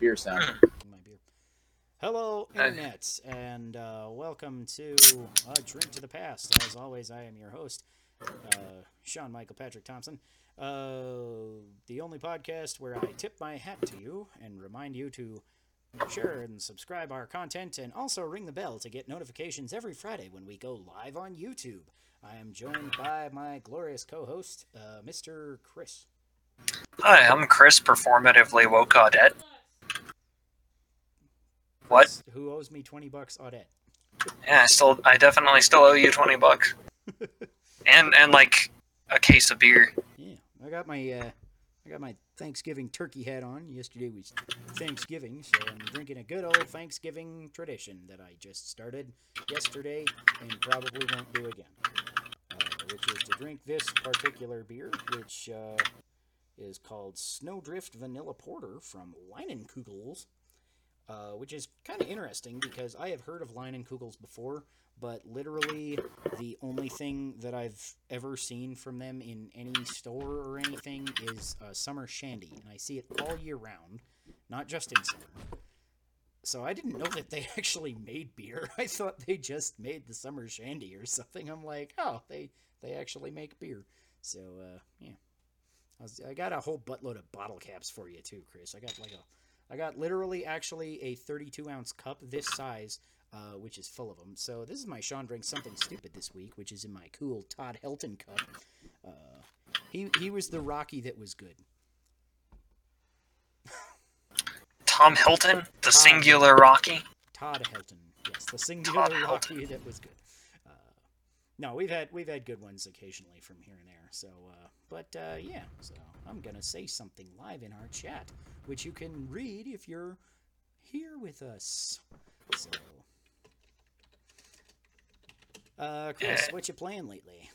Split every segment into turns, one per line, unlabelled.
beer sound.
my beer. Hello, internets, and uh, welcome to A Drink to the Past. As always, I am your host, uh, Sean Michael Patrick Thompson. Uh, the only podcast where I tip my hat to you and remind you to share and subscribe our content, and also ring the bell to get notifications every Friday when we go live on YouTube. I am joined by my glorious co-host, uh, Mr. Chris.
Hi, I'm Chris, performatively woke Audette. What?
Who owes me twenty bucks, Audette?
Yeah, I still, I definitely still owe you twenty bucks, and and like a case of beer.
Yeah, I got my uh, I got my Thanksgiving turkey hat on. Yesterday was Thanksgiving, so I'm drinking a good old Thanksgiving tradition that I just started yesterday and probably won't do again. Uh, which is to drink this particular beer, which uh, is called Snowdrift Vanilla Porter from Leinenkugels. Uh, which is kind of interesting because I have heard of Leinenkugels before, but literally the only thing that I've ever seen from them in any store or anything is uh, summer shandy, and I see it all year round, not just in summer. So I didn't know that they actually made beer. I thought they just made the summer shandy or something. I'm like, oh, they they actually make beer. So uh, yeah, I, was, I got a whole buttload of bottle caps for you too, Chris. I got like a I got literally actually a 32 ounce cup this size, uh, which is full of them. So this is my Sean drinks something stupid this week, which is in my cool Todd Helton cup. Uh, he he was the Rocky that was good.
Todd Helton, the singular Rocky.
Todd Helton, yes, the singular
Todd.
Rocky that was good. No, we've had we've had good ones occasionally from here and there. So, uh, but uh, yeah, so I'm gonna say something live in our chat, which you can read if you're here with us. So, uh, Chris,
Yeah.
what you playing lately?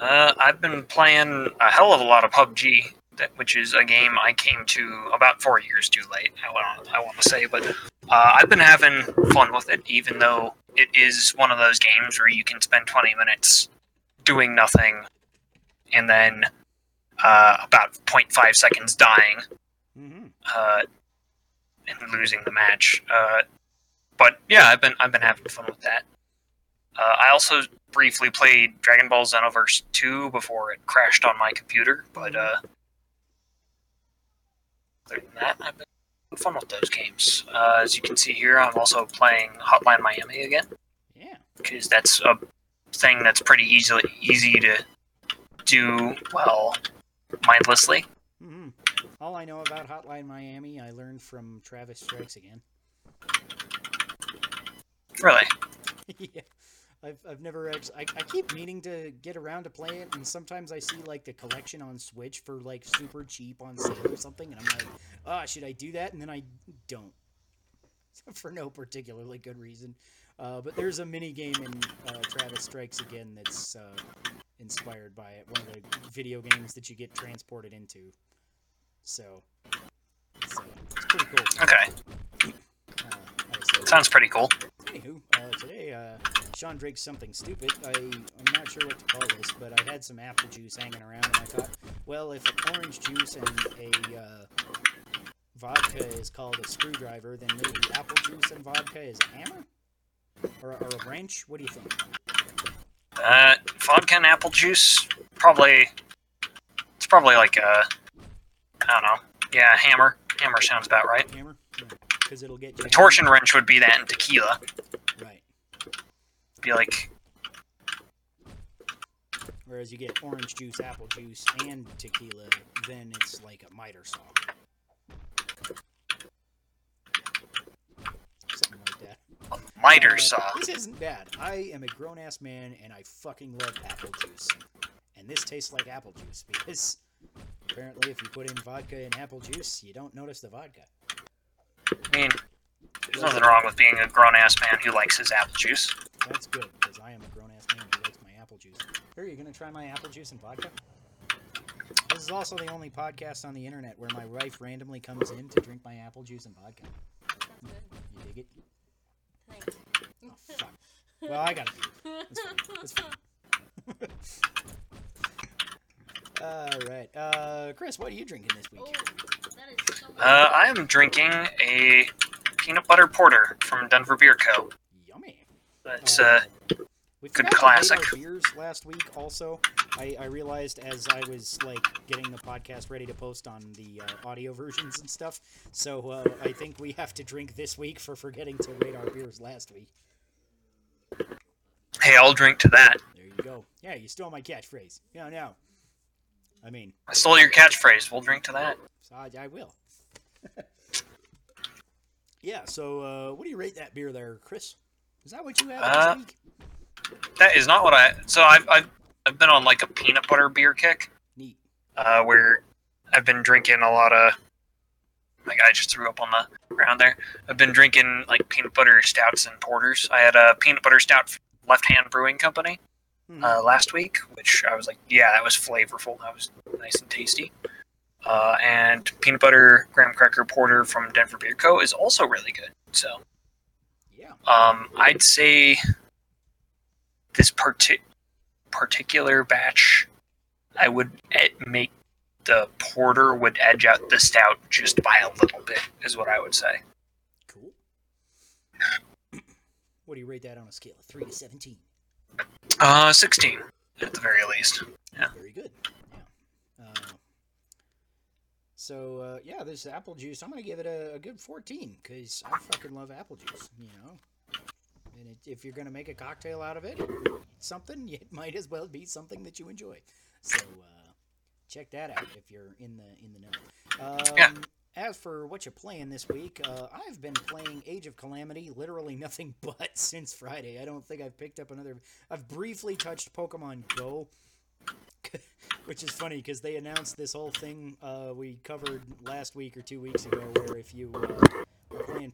Uh, I've been playing a hell of a lot of PUBG, that, which is a game I came to about four years too late. I want, I want to say, but uh, I've been having fun with it, even though it is one of those games where you can spend 20 minutes doing nothing, and then uh, about 0.5 seconds dying
Mm-hmm.
uh, and losing the match. Uh, but yeah, I've been I've been having fun with that. Uh, I also briefly played Dragon Ball Xenoverse 2 before it crashed on my computer, but uh, other than that, I've been fun with those games. Uh, as you can see here, I'm also playing Hotline Miami again
Yeah.
because that's a thing that's pretty easily easy to do well mindlessly.
Mm-hmm. All I know about Hotline Miami, I learned from Travis Strikes Again.
Really,
yeah. I've, I've never actually. I, I keep meaning to get around to play it, and sometimes I see like the collection on Switch for like super cheap on sale or something, and I'm like, ah, should I do that? And then I don't, for no particularly good reason. Uh, but there's a mini game in uh, Travis Strikes Again that's uh, inspired by it. One of the video games that you get transported into. So, so it's pretty cool.
okay,
Uh,
sounds pretty cool.
Anywho, uh, today, uh, Sean drinks something stupid. I, I'm not sure what to call this, but I had some apple juice hanging around, and I thought, well, if orange juice and a uh, vodka is called a screwdriver, then maybe apple juice and vodka is a hammer? Or, or a wrench? What do you think?
Uh, vodka and apple juice, probably. It's probably like a. I don't know. Yeah, hammer. Hammer sounds about right.
Hammer? Because it'll get you.
A torsion wrench would be that in tequila.
Right.
Be like,
Whereas you get orange juice, apple juice, and tequila, then it's like a miter saw. Something like that.
a miter saw.
This isn't bad. I am a grown ass man and I fucking love apple juice. And this tastes like apple juice because apparently if you put in vodka and apple juice, you don't notice the vodka.
I mean, there's nothing wrong with being a grown ass man who likes his apple juice.
That's good because I am a grown ass man who likes my apple juice. Here, you gonna try my apple juice and vodka? This is also the only podcast on the internet where my wife randomly comes in to drink my apple juice and vodka. You dig it? Oh, fuck. Well, I gotta be. It's fine. It's fine. All right. Uh, Chris, what are you drinking this week?
Oh, that is so
Uh, I am drinking a peanut butter porter from Denver Beer Co.
Yummy.
It's uh,
we
good
forgot to rate
classic.
Our beers last week. Also, I, I realized as I was like getting the podcast ready to post on the uh, audio versions and stuff. So uh, I think we have to drink this week for forgetting to rate our beers last week.
hey, I'll drink to that.
There you go. Yeah, you stole my catchphrase. No, no. I mean,
I stole your catchphrase. We'll drink to that.
I, I will. yeah. So, uh, what do you rate that beer there, Chris? Is that what you had
Uh,
this week?
That is not what I. So I've I've, I've been on like a peanut butter beer kick,
Neat.
uh, where I've been drinking a lot of. My guy just threw up on the ground there. I've been drinking like peanut butter stouts and porters. I had a peanut butter stout Left Hand Brewing Company
Hmm.
uh, last week, which I was like, yeah, that was flavorful. That was nice and tasty. Uh, and peanut butter graham cracker porter from Denver Beer Co. is also really good. So
yeah.
um, I'd say this parti- particular batch, I would make the porter would edge out the stout just by a little bit, is what I would say.
Cool. what do you rate that on a scale of three to seventeen?
Uh, 16 at the very least. Yeah.
Very good. Yeah. Uh, so uh, yeah, this apple juice, I'm gonna give it a, a good 14 because I fucking love apple juice. You know, and it, if you're gonna make a cocktail out of it, something it might as well be something that you enjoy. So uh, check that out if you're in the in the know. Um,
Yeah.
As for what you're playing this week, uh, I've been playing Age of Calamity literally nothing but since Friday. I don't think I've picked up another. I've briefly touched Pokemon Go, which is funny because they announced this whole thing uh, we covered last week or two weeks ago, where if you uh,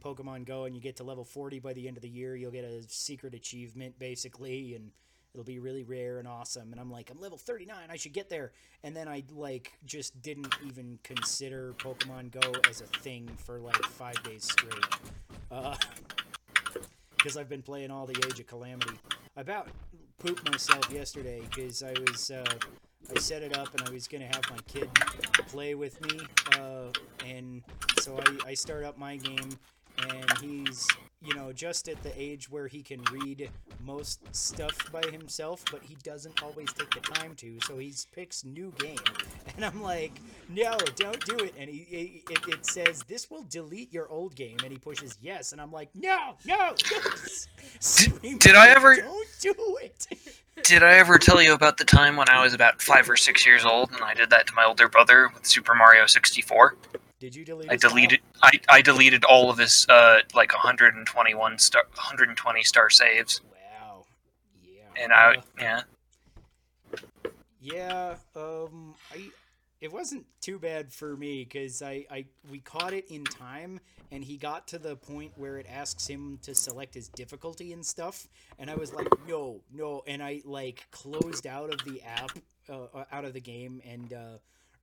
Pokemon Go and you get to level 40 by the end of the year, you'll get a secret achievement basically, and it'll be really rare and awesome. And I'm like, I'm level 39, I should get there. And then I like just didn't even consider Pokemon Go as a thing for like five days straight. Uh, because I've been playing all the Age of Calamity. I about pooped myself yesterday because I was uh, I set it up and I was gonna have my kid play with me, uh, and so I, I start up my game and he's you know just at the age where he can read most stuff by himself, but he doesn't always take the time to. So he picks new game, and I'm like, no, don't do it. And he, it, it says this will delete your old game, and he pushes yes, and I'm like, no, no. Screaming,
did I ever-
Don't do it.
Did I ever tell you about the time when I was about five or six years old and I did that to my older brother with Super Mario 64?
Did you delete?
I deleted I, I deleted all of his uh like 121 star 120 star saves
Wow. Yeah.
and I
uh,
yeah
Yeah, um, I it wasn't too bad for me because I, I we caught it in time and he got to the point where it asks him to select his difficulty and stuff and I was like no no and I like closed out of the app uh, uh, out of the game and uh,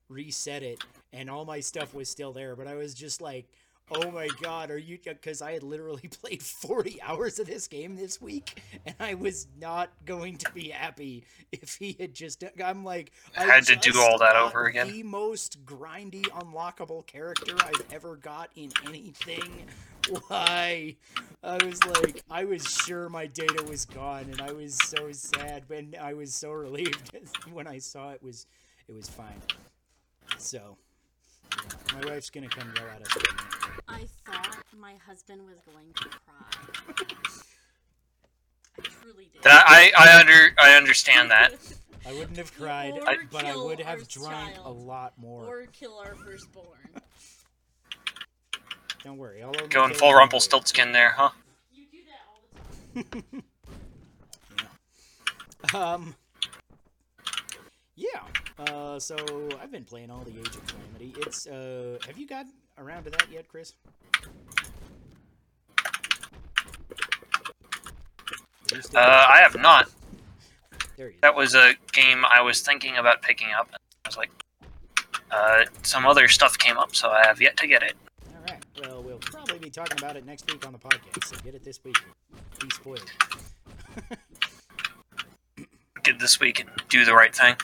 reset it and all my stuff was still there but I was just like oh my god are you because I had literally played 40 hours of this game this week and I was not going to be happy if he had just I'm like I
Had to do all that over again.
The most grindy unlockable character I've ever got in anything. Why? I was like, I was sure my data was gone, and I was so sad, but I was so relieved when I saw it was, it was fine. So, yeah, my wife's gonna come yell at us. in a minute.
I thought my husband was going to cry. I truly did.
that, I I under I understand that
I wouldn't have cried,
Or
but I
kill
would have
our
drank a
child.
lot more.
or kill our firstborn.
Don't worry, I'll only
going
kill
full
one
Rumpelstiltskin there huh
You do that all the time.
Um. Yeah. Uh. So I've been playing all the Age of Calamity. It's. Uh. Have you got around to that yet, Chris? Are you still-
uh I have not that was a game I was thinking about picking up I was like uh some other stuff came up so I have yet to get it
All right. Well, we'll probably be talking about it next week on the podcast. So get it this week. Be spoiled.
get this week and do the right thing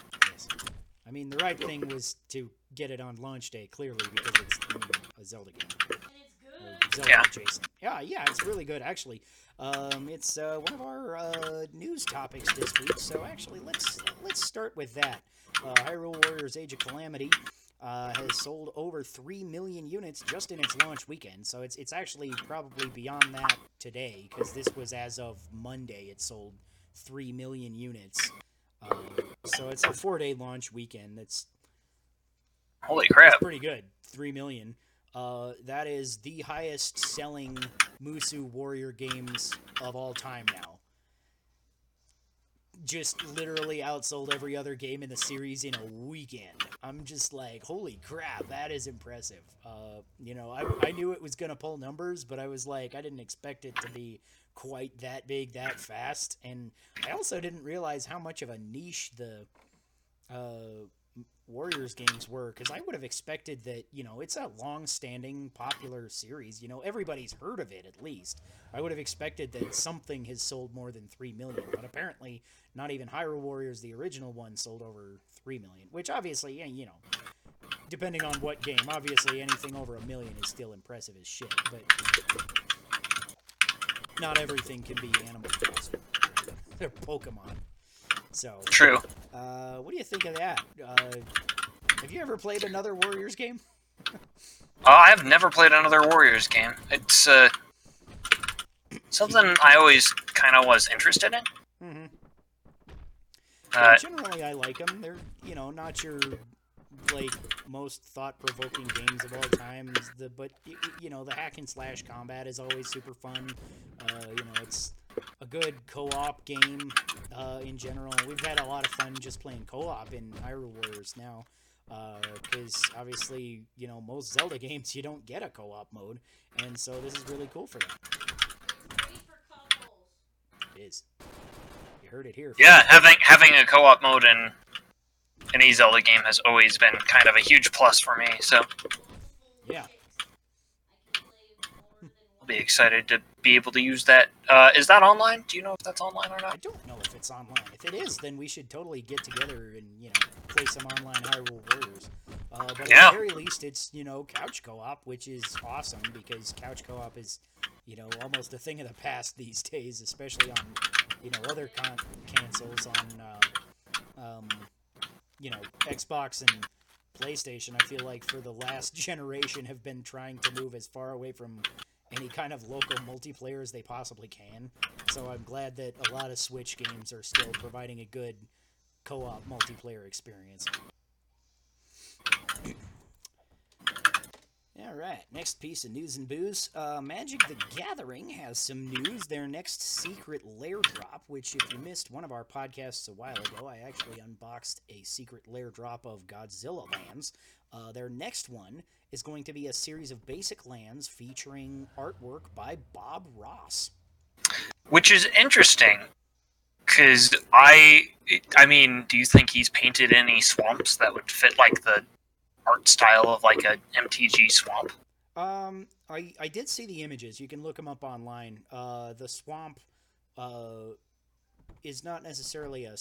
mean, the right thing was to get it on launch day, clearly, because it's you know, a Zelda game.
And it's
or Zelda
Yeah.
adjacent. Yeah, yeah, it's really good, actually. Um, it's uh, one of our uh, news topics this week, so actually, let's let's start with that. Uh, Hyrule Warriors: Age of Calamity uh, has sold over three million units just in its launch weekend. So it's it's actually probably beyond that today, because this was as of Monday. It sold three million units. Um, so it's a four-day launch weekend. That's
Holy crap!
that's pretty good. Three million. Uh, that is the highest selling Musou Warrior games of all time now. Just literally outsold every other game in the series in a weekend. I'm just like, holy crap, that is impressive. Uh, you know, I, I knew it was going to pull numbers, but I was like, I didn't expect it to be quite that big that fast. And I also didn't realize how much of a niche the uh, Warriors games were because I would have expected that, you know, it's a long standing popular series. You know, everybody's heard of it at least. I would have expected that something has sold more than 3 million, but apparently not even Hyrule Warriors, the original one, sold over 3 million, which obviously, you know, depending on what game, obviously anything over a million is still impressive as shit, but not everything can be Animal Crossing. They're Pokemon. So,
True.
uh, what do you think of that? Uh, have you ever played another Warriors game?
Uh, I have never played another Warriors game. It's uh, something I always kind of was interested in.
Mm-hmm.
Uh,
generally, I like them. They're you know not your like most thought-provoking games of all time. The but you know the hack and slash combat is always super fun. Uh, you know it's a good co-op game uh, in general. We've had a lot of fun just playing co-op in Hyrule Warriors now. Because obviously, you know, most Zelda games you don't get a co-op mode, and so this is really cool for them. It is. You heard it here.
yeah, having having a co-op mode in any Zelda game has always been kind of a huge plus for me. So
Yeah.
I'll be excited to be able to use that. Uh, is that online? Do you know if that's online or not?
I don't know if it's online. If it is, then we should totally get together and you know play some online Hyrule Warriors. Uh, but
Yeah.
at the very least, it's you know couch co-op, which is awesome because couch co-op is you know almost a thing of the past these days, especially on you know other con- consoles on uh, um, you know Xbox and PlayStation. I feel like for the last generation have been trying to move as far away from any kind of local multiplayer as they possibly can. So I'm glad that a lot of Switch games are still providing a good co-op multiplayer experience. All right, next piece of news and booze. Uh, Magic the Gathering has some news. Their next secret lair drop, which, if you missed one of our podcasts a while ago, I actually unboxed a secret lair drop of Godzilla lands. Uh, their next one is going to be a series of basic lands featuring artwork by Bob Ross.
Which is interesting, because I, I mean, do you think he's painted any swamps that would fit like the art style of like a MTG swamp?
Um, I I did see the images. You can look them up online. Uh, the swamp, uh, is not necessarily a.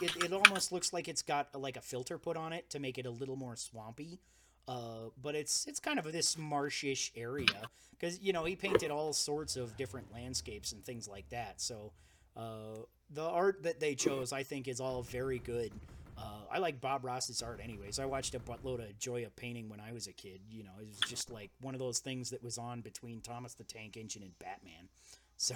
It, it almost looks like it's got like a filter put on it to make it a little more swampy. Uh, but it's it's kind of this marshish area because you know he painted all sorts of different landscapes and things like that. So uh, the art that they chose, I think, is all very good. Uh, I like Bob Ross's art, anyways. I watched a buttload of Joy of Painting when I was a kid. You know, it was just like one of those things that was on between Thomas the Tank Engine and Batman. So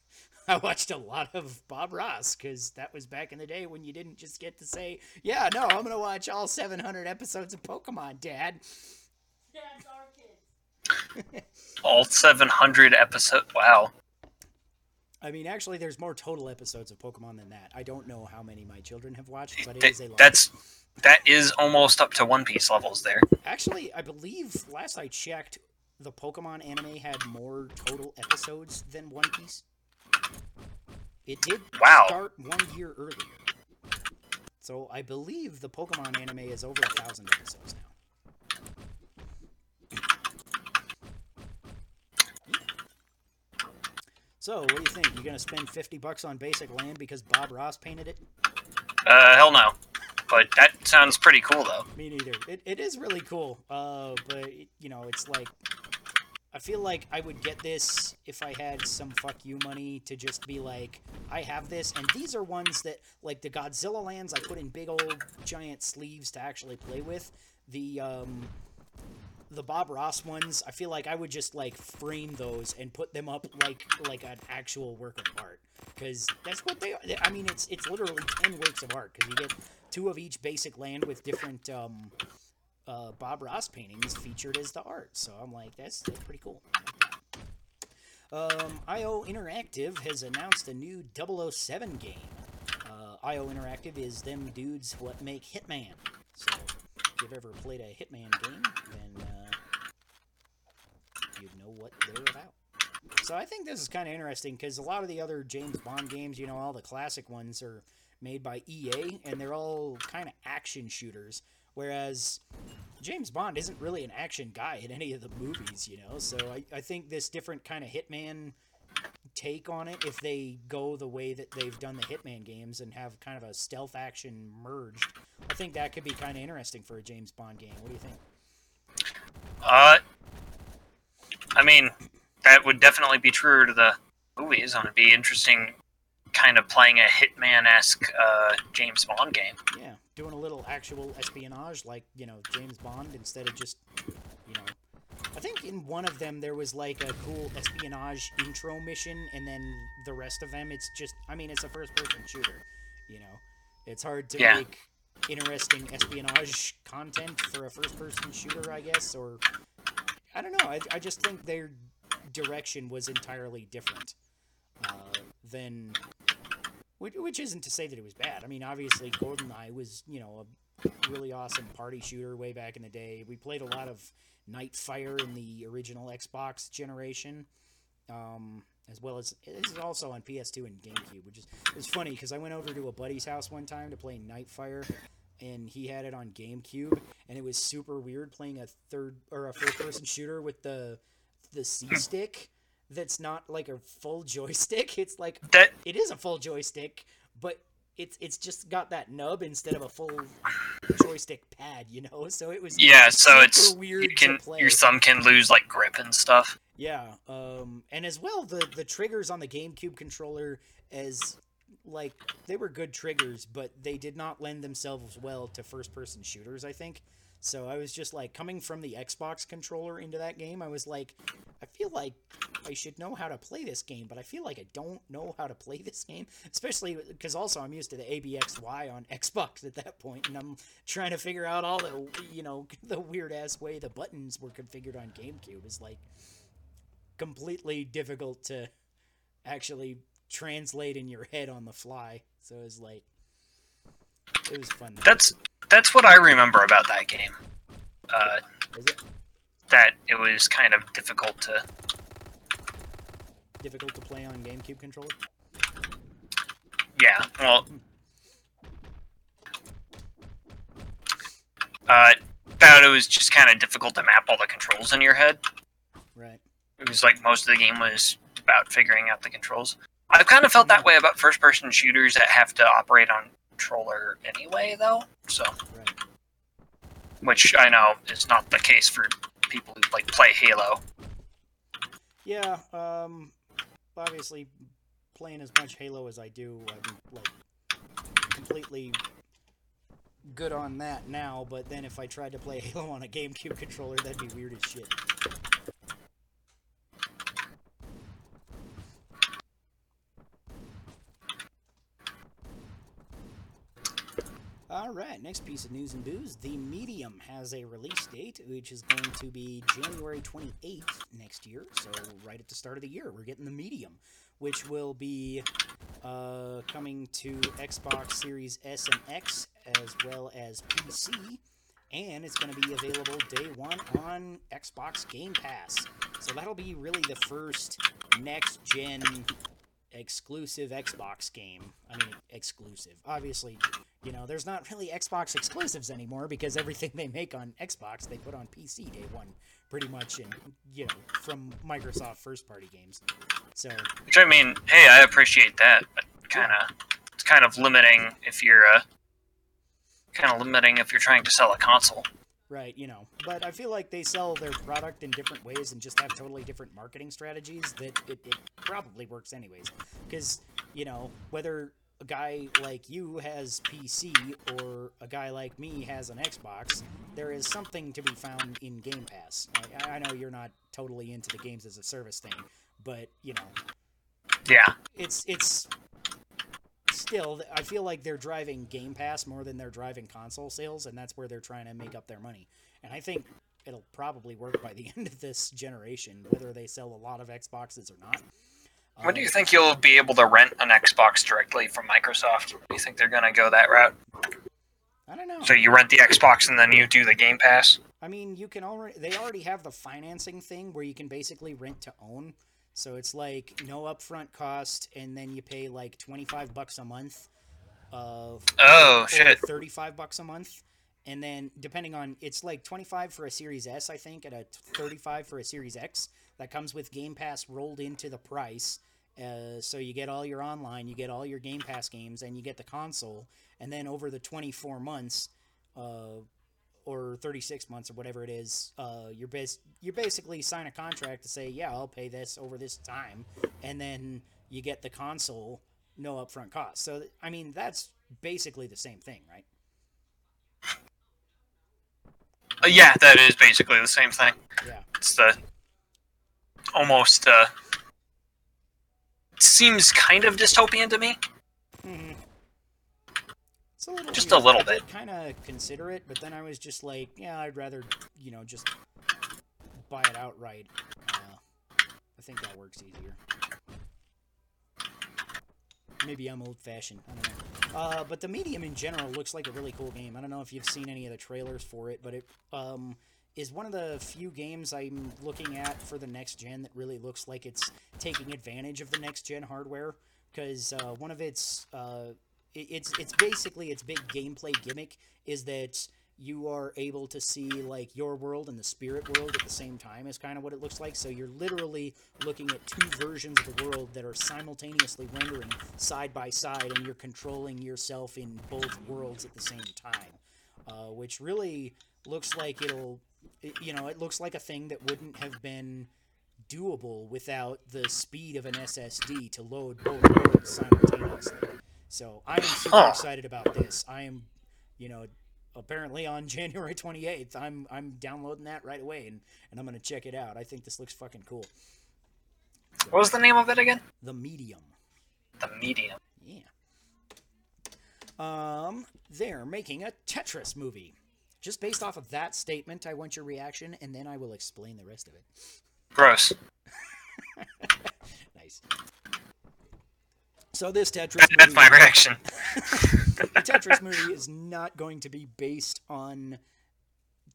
I watched a lot of Bob Ross because that was back in the day when you didn't just get to say, "Yeah, no, I'm gonna watch all 700 episodes of Pokemon, Dad."
That's our kids.
All 700 episodes. Wow.
I mean, actually, there's more total episodes of Pokemon than that. I don't know how many my children have watched, but it
Th-
is a lot.
that's that is almost up to One Piece levels there.
Actually, I believe last I checked, the Pokemon anime had more total episodes than One Piece. It did
Wow.
start one year earlier. So I believe the Pokemon anime is over a thousand episodes now. So, what do you think? You gonna spend fifty bucks on basic land because Bob Ross painted it?
Uh, hell no. but that sounds pretty cool though.
Me neither. It, it is really cool. Uh, but you know, it's like I feel like I would get this if I had some fuck you money to just be like, I have this, and these are ones that like the Godzilla lands I put in big old giant sleeves to actually play with. The um, the Bob Ross ones, I feel like I would just like frame those and put them up like like an actual work of art because that's what they are. I mean, it's it's literally ten works of art because you get two of each basic land with different um, uh, Bob Ross paintings featured as the art. So I'm like, that's, that's pretty cool. Um, IO Interactive has announced a new 007 game. Uh, IO Interactive is them dudes what make Hitman. So if you've ever played a Hitman game, then uh, you'd know what they're about. So I think this is kind of interesting because a lot of the other James Bond games, you know, all the classic ones are made by EA, and they're all kind of action shooters. Whereas James Bond isn't really an action guy in any of the movies, you know. So I, I think this different kind of Hitman take on it, if they go the way that they've done the Hitman games and have kind of a stealth action merged, I think that could be kind of interesting for a James Bond game. What do you think?
Uh, I mean, that would definitely be true to the movies. And it'd be interesting, kind of playing a Hitman-esque uh, James Bond game.
Yeah, doing a little actual espionage like, you know, James Bond instead of just. I think in one of them there was like a cool espionage intro mission, and then the rest of them it's just, I mean, it's a first person shooter, you know. It's hard to
Yeah.
make interesting espionage content for a first person shooter, I guess, or. I don't know. I, I just think their direction was entirely different uh, than which, which isn't to say that it was bad. I mean, obviously, GoldenEye was, you know, a really awesome party shooter way back in the day. We played a lot of Nightfire in the original Xbox generation, um, as well as this is also on PS2 and GameCube, which is it's funny because I went over to a buddy's house one time to play Nightfire, and he had it on GameCube, and it was super weird playing a third or a first person shooter with the the C stick. That's not like a full joystick. It's like
That
it is a full joystick, but it's it's just got that nub instead of a full joystick pad, you know. So it was
yeah, so it's
weird
you can your thumb can lose like grip and stuff.
Yeah, um, and as well the the triggers on the GameCube controller as like they were good triggers, but they did not lend themselves well to first person shooters. I think. So I was just like coming from the Xbox controller into that game. I was like, I feel like I should know how to play this game, but I feel like I don't know how to play this game, especially because also I'm used to the ABXY on Xbox at that point, and I'm trying to figure out all the you know the weird ass way the buttons were configured on GameCube is like completely difficult to actually translate in your head on the fly. So it was like it was fun.
That's that's what I remember about that game. Uh,
it
that it was kind of difficult to.
difficult to play on GameCube controller?
Yeah, well, uh, found it was just kind of difficult to map all the controls in your head.
Right.
It was like most of the game was about figuring out the controls. I've kind of felt that way about first-person shooters that have to operate on controller anyway, though. So,
Right.
which I know is not the case for people who like play Halo.
Yeah. Um. Obviously, playing as much Halo as I do, I'm like completely good on that now. But then if I tried to play Halo on a GameCube controller, that'd be weird as shit. All right, next piece of news and booze. The Medium has a release date, which is going to be January 28th next year. So, right at the start of the year, we're getting the Medium, which will be uh, coming to Xbox Series S and X as well as PC. And it's going to be available day one on Xbox Game Pass. So, that'll be really the first next gen exclusive Xbox game. I mean, exclusive. Obviously, you know, there's not really Xbox exclusives anymore because everything they make on Xbox they put on PC day one, pretty much, and you know, from Microsoft first party games. So
Which I mean, hey, I appreciate that, but kind of it's kind of limiting if you're uh, kind of limiting if you're trying to sell a console.
Right, you know. But I feel like they sell their product in different ways and just have totally different marketing strategies that it, it probably works anyways. Because, you know, whether a guy like you has PC or a guy like me has an Xbox, there is something to be found in Game Pass. I, I know you're not totally into the games as a service thing, but, you know,
Yeah.
it's it's still I feel like they're driving Game Pass more than they're driving console sales, and that's where they're trying to make up their money. And I think it'll probably work by the end of this generation, whether they sell a lot of Xboxes or not.
When do you think you'll be able to rent an Xbox directly from Microsoft? Do you think they're going to go that route?
I don't know.
So you rent the Xbox and then you do the Game Pass?
I mean, you can already they already have the financing thing where you can basically rent to own. So it's like no upfront cost, and then you pay like twenty five bucks a month. Of
Oh, shit.
35 bucks a month and then depending on it's like 25 for a series s i think and a 35 for a series x that comes with game pass rolled into the price uh, so you get all your online you get all your game pass games and you get the console and then over the 24 months uh, or 36 months or whatever it is uh, you're bas- you basically sign a contract to say yeah i'll pay this over this time and then you get the console no upfront cost so i mean that's basically the same thing right
Uh, yeah, that is basically the same thing.
yeah
It's the almost uh seems kind of dystopian to me.
A little
Just a little bit.
Kind of consider it, but then I was just like, yeah, I'd rather, you know, just buy it outright. Uh, I think that works easier. Maybe I'm old fashioned. I don't know. Uh, but the medium in general looks like a really cool game. I don't know if you've seen any of the trailers for it, but it um, is one of the few games I'm looking at for the next gen that really looks like it's taking advantage of the next gen hardware. Because uh, one of its uh, it's it's basically its big gameplay gimmick is that you are able to see like your world and the spirit world at the same time is kind of what it looks like. So you're literally looking at two versions of the world that are simultaneously rendering side by side and you're controlling yourself in both worlds at the same time uh, which really looks like it'll it, you know it looks like a thing that wouldn't have been doable without the speed of an ssd to load both worlds simultaneously so i am super
Huh.
excited about this i am you know apparently on January 28th. I'm I'm downloading that right away and, and I'm gonna check it out. I think this looks fucking cool.
What was the name of it again?
The Medium.
The Medium.
Yeah. Um, they're making a Tetris movie. Just based off of that statement, I want your reaction, and then I will explain the rest of it.
Gross.
Nice. So this Tetris
That- That's
movie,
my reaction.
the Tetris movie is not going to be based on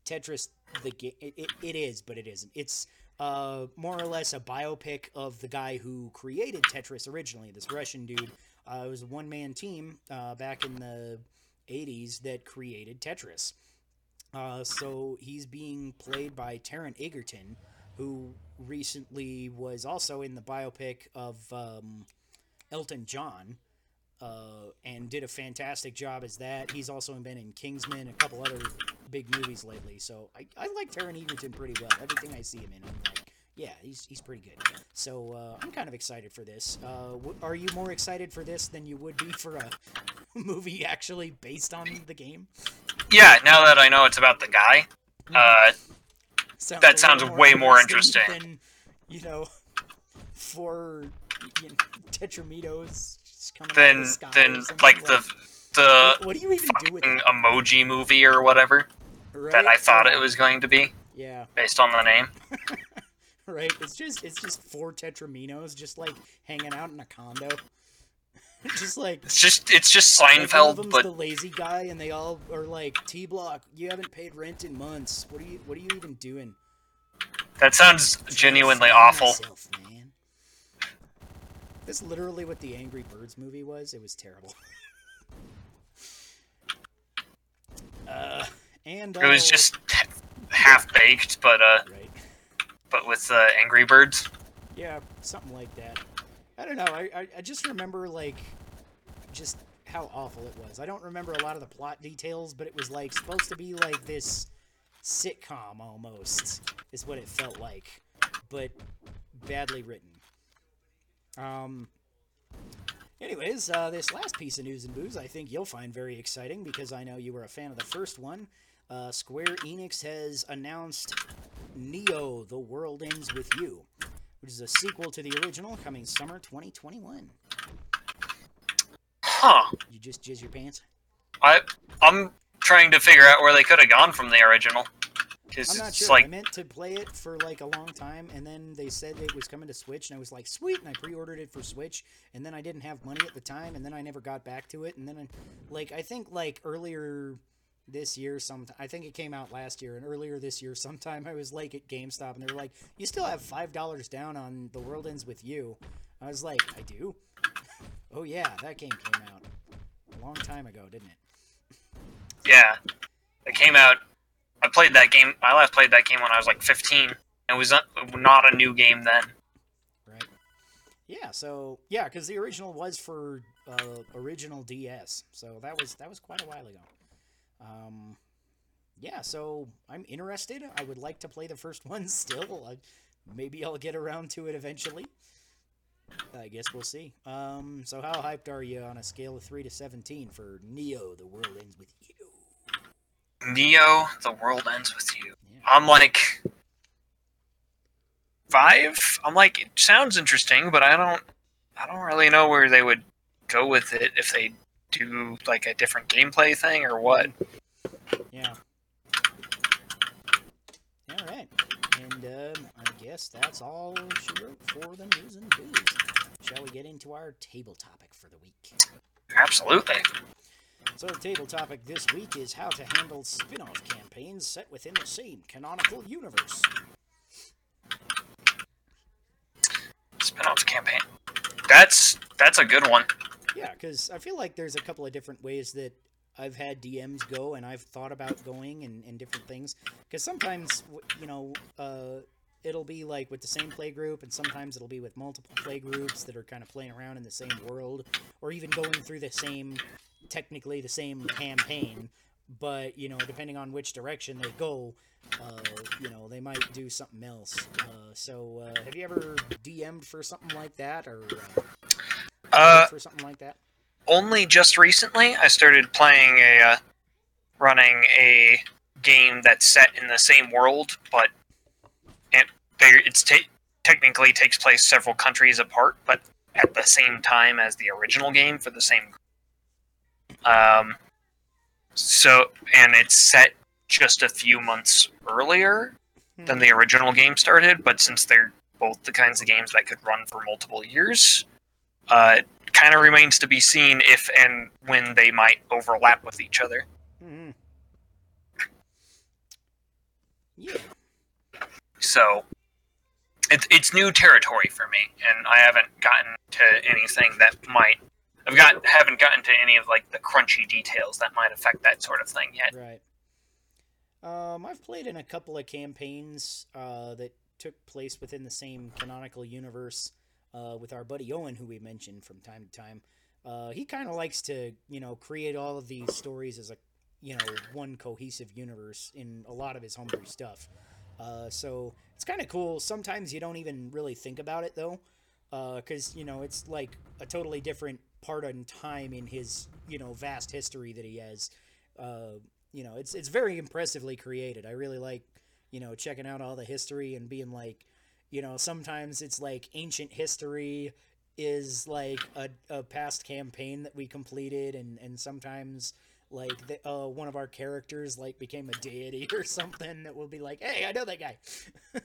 Tetris the game. It, it, it is, but it isn't. It's uh, more or less a biopic of the guy who created Tetris originally. This Russian dude. Uh, it was a one man team uh, back in the 80s that created Tetris. Uh, so he's being played by Taron Egerton, who recently was also in the biopic of um, Elton John uh, and did a fantastic job as that. He's also been in Kingsman, a couple other big movies lately. So I, I like Taron Egerton pretty well. Everything I see him in, I'm like, yeah, he's, he's pretty good. So uh, I'm kind of excited for this. Uh, w- are you more excited for this than you would be for a movie actually based on the game?
Yeah, now that I know it's about the guy, uh,
Sounds
That sounds way more
interesting
interesting.
Than, you know, for you know, Tetramitos just coming
then
the sky
then
something
like the the
What, what do you even do with
emoji movie or whatever
Right?
that I thought it was going to be
Yeah,
based on the name.
right. It's just it's just four Tetraminos just like hanging out in a condo. just like
It's just it's just
like,
Seinfeld,
them's
but
the lazy guy, and they all are like T Block. You haven't paid rent in months. What are you What are you even doing?
that sounds genuinely awful.
myself, That's literally what the Angry Birds movie was. It was terrible. uh, and
It was
uh,
just half baked, but uh,
right.
but with uh, Angry Birds.
Yeah, something like that. I don't know. I, I, I just remember like just how awful it was. I don't remember a lot of the plot details, but it was like supposed to be like this sitcom almost, is what it felt like, but badly written. Um. Anyways, uh, this last piece of news and booze I think you'll find very exciting because I know you were a fan of the first one. Uh, Square Enix has announced Neo: The World Ends with You, which is a sequel to the original, coming summer 2021.
Huh.
You just jizz your pants?
I I'm trying to figure out where they could have gone from the original.
I'm not sure.
like
I meant to play it for like a long time, and then they said it was coming to Switch, and I was like, sweet, and I pre-ordered it for Switch, and then I didn't have money at the time, and then I never got back to it, and then, I, like, I think like earlier this year, some I think it came out last year, and earlier this year, sometime I was like at GameStop, and they were like, you still have five dollars down on The World Ends with You. I was like, I do. oh yeah, that game came out a long time ago, didn't it?
yeah, it came out. I played that game. I last played that game when I was like 15. It was not, not a new game then.
right? Yeah, so yeah, because the original was for uh, original DS, so that was that was quite a while ago. Um, yeah, so I'm interested. I would like to play the first one still. Maybe I'll get around to it eventually. I guess we'll see. Um, so how hyped are you on a scale of three to seventeen for Neo: The World Ends with You?
Neo, the world ends with you. I'm like five. I'm like, it sounds interesting, but I don't, I don't really know where they would go with it if they do like a different gameplay thing or what.
Yeah. All right. And um, I guess that's all she wrote for the news and booze. Shall we get into our table topic for the week?
Absolutely.
So the table topic this week is how to handle spin-off campaigns set within the same canonical universe.
Spin-off campaign. That's that's a good one.
Yeah, because I feel like there's a couple of different ways that I've had DMs go and I've thought about going and, and different things. Because sometimes, you know, uh, it'll be like with the same play group, and sometimes it'll be with multiple play groups that are kind of playing around in the same world, or even going through the same, technically the same campaign. But, you know, depending on which direction they go, uh, you know, they might do something else. Uh, so, uh, have you ever DM'd for something like that, or uh,
Uh,
for something like that?
only just recently I started playing a uh, running a game that's set in the same world, but it's ta- technically takes place several countries apart, but at the same time as the original game for the same. Um, so and it's set just a few months earlier than the original game started, but since they're both the kinds of games that could run for multiple years, uh, it kind of remains to be seen if and when they might overlap with each other.
hmm Yeah.
So it's it's new territory for me, and I haven't gotten to anything that might. I've got haven't gotten to any of like the crunchy details that might affect that sort of thing yet.
Right. Um, I've played in a couple of campaigns uh, that took place within the same canonical universe uh, with our buddy Owen, who we mentioned from time to time. Uh, he kind of likes to, you know, create all of these stories as a, you know, one cohesive universe in a lot of his homebrew stuff. Uh, so it's kind of cool. Sometimes you don't even really think about it though, because you know it's like a totally different part in time in his, you know, vast history that he has. Uh, you know, it's it's very impressively created. I really like, you know, checking out all the history and being like, you know, sometimes it's like ancient history is like a, a past campaign that we completed and and sometimes like the, uh, one of our characters like became a deity or something that will be like hey i know that guy.